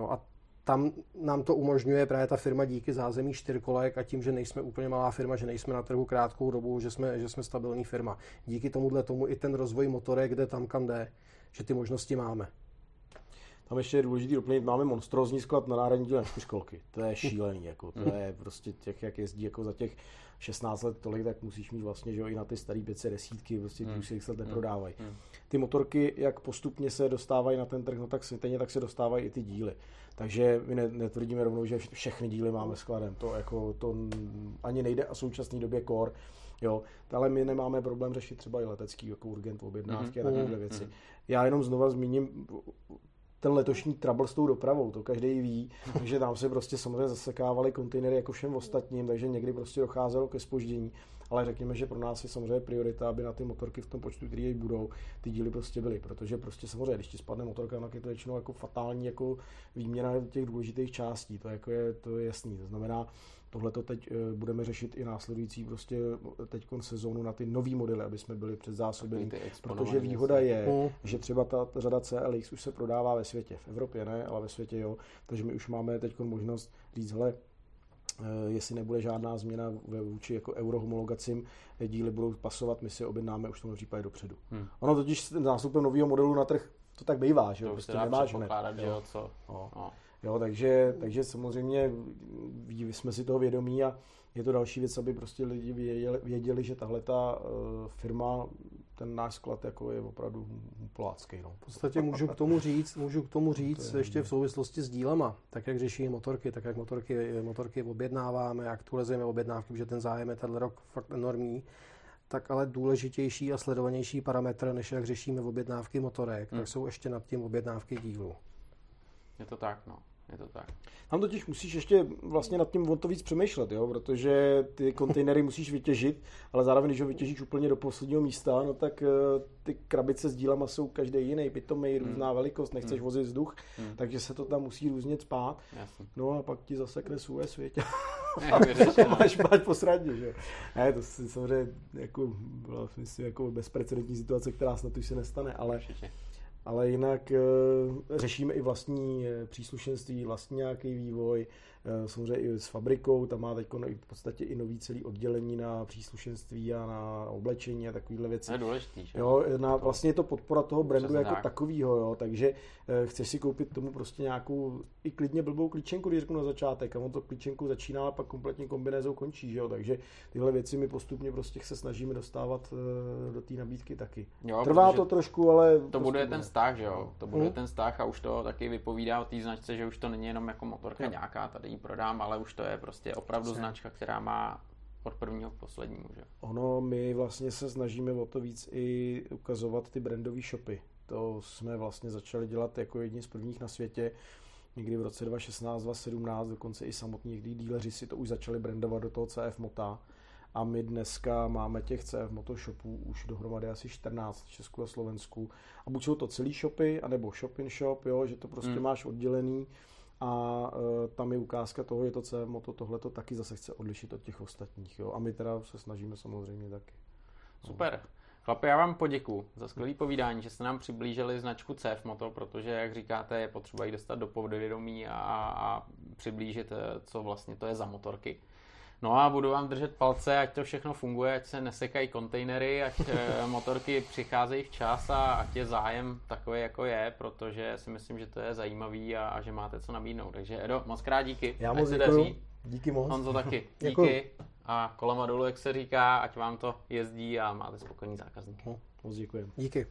A tam nám to umožňuje právě ta firma díky zázemí čtyřkolek a tím, že nejsme úplně malá firma, že nejsme na trhu krátkou dobu, že jsme, že jsme stabilní firma. Díky tomuhle tomu i ten rozvoj motorek jde tam, kam jde, že ty možnosti máme. Tam ještě je důležitý doplnit, máme monstrózní sklad na náhradní díle čtyřkolky. To je šílený, jako, to je prostě těch, jak jezdí jako za těch 16 let tolik, tak musíš mít vlastně, že jo, i na ty staré 510, prostě hmm. už se jich let neprodávají. Hmm. Ty motorky, jak postupně se dostávají na ten trh, no tak stejně tak se dostávají i ty díly. Takže my netvrdíme rovnou, že všechny díly máme skladem. To, jako, to ani nejde a v současné době kor. Jo, ale my nemáme problém řešit třeba i letecký jako urgent objednávky mm-hmm. a takové věci. Mm-hmm. Já jenom znova zmíním ten letošní trouble s tou dopravou, to každý ví, [LAUGHS] takže tam se prostě samozřejmě zasekávaly kontejnery jako všem ostatním, takže někdy prostě docházelo ke spoždění, ale řekněme, že pro nás je samozřejmě priorita, aby na ty motorky v tom počtu, který budou, ty díly prostě byly, protože prostě samozřejmě, když ti spadne motorka, tak je to většinou jako fatální jako výměna těch důležitých částí, to, jako je, to je jasný, to znamená, Tohle to teď eh, budeme řešit i následující prostě teď sezónu na ty nový modely, aby jsme byli předzásobení, protože výhoda je, mm. že třeba ta řada CLX už se prodává ve světě, v Evropě ne, ale ve světě jo, takže my už máme teď možnost říct, hele, eh, jestli nebude žádná změna ve vůči jako eurohomologacím, eh, díly budou pasovat, my si objednáme už v tom případě dopředu. Hmm. Ono totiž s nástupem nového modelu na trh to tak bývá, že jo, prostě nemáš hned. Jo. Co? No. No. Jo, takže, takže samozřejmě jsme si toho vědomí a je to další věc, aby prostě lidi věděli, věděli že tahle ta uh, firma, ten náš sklad jako je opravdu polácký. No. V podstatě můžu k tomu říct, můžu k tomu říct to ještě v souvislosti s dílema, tak jak řeší motorky, tak jak motorky, motorky objednáváme, aktualizujeme objednávky, protože ten zájem je tenhle rok fakt enormní, tak ale důležitější a sledovanější parametr, než jak řešíme objednávky motorek, hmm. tak jsou ještě nad tím objednávky dílu. Je to tak, no je to tak. Tam totiž musíš ještě vlastně nad tím o to víc přemýšlet, jo? protože ty kontejnery musíš vytěžit, ale zároveň, když ho vytěžíš úplně do posledního místa, no tak eh, ty krabice s dílama jsou každý jiný, pitomý, hmm. různá velikost, nechceš hmm. vozit vzduch, hmm. takže se to tam musí různě spát. Jasně. No a pak ti zasekne svůj svět. a máš, máš posradně, že Ne, to si samozřejmě jako, byla myslím, jako bezprecedentní situace, která snad už se nestane, ale Určitě ale jinak e, řešíme i vlastní eh, příslušenství, vlastní nějaký vývoj, Eh, samozřejmě i s fabrikou, tam má teď v podstatě i nový celý oddělení na příslušenství a na oblečení a takovéhle věci. To je důležitý, že? Jo, na, vlastně je to podpora toho brandu jako tak. takového, jo, takže eh, chceš si koupit tomu prostě nějakou i klidně blbou klíčenku, když řeknu na začátek, a on to klíčenku začíná a pak kompletně kombinézou končí, že jo, takže tyhle věci my postupně prostě se snažíme dostávat eh, do té nabídky taky. Jo, Trvá to trošku, ale... To prostě bude ten vztah, že jo, to bude hmm. ten vztah a už to taky vypovídá o té značce, že už to není jenom jako motorka jo. nějaká tady ji prodám, ale už to je prostě opravdu značka, která má od prvního k poslednímu. Že? Ono, my vlastně se snažíme o to víc i ukazovat ty brandové shopy. To jsme vlastně začali dělat jako jedni z prvních na světě. Někdy v roce 2016, 2017, dokonce i samotní někdy díleři si to už začali brandovat do toho CF Mota. A my dneska máme těch CF Moto shopů už dohromady asi 14 v Česku a Slovensku. A buď jsou to celý shopy, anebo shop in shop, jo, že to prostě hmm. máš oddělený a e, tam je ukázka toho, je to C moto, tohle to taky zase chce odlišit od těch ostatních. Jo? A my teda se snažíme samozřejmě taky. Super. Chlapi, já vám poděkuji za skvělé povídání, že jste nám přiblížili značku CF Moto, protože, jak říkáte, je potřeba ji dostat do povědomí a, a přiblížit, e, co vlastně to je za motorky. No a budu vám držet palce, ať to všechno funguje, ať se nesekají kontejnery, ať eh, [LAUGHS] motorky přicházejí včas a ať je zájem takový, jako je, protože si myslím, že to je zajímavý a, a že máte co nabídnout. Takže Edo, moc krát díky. Já moc děkuji. Díky moc. Honzo taky. [LAUGHS] Díky. A kolama dolů, jak se říká, ať vám to jezdí a máte spokojný zákazník. No, moc děkuji. Díky.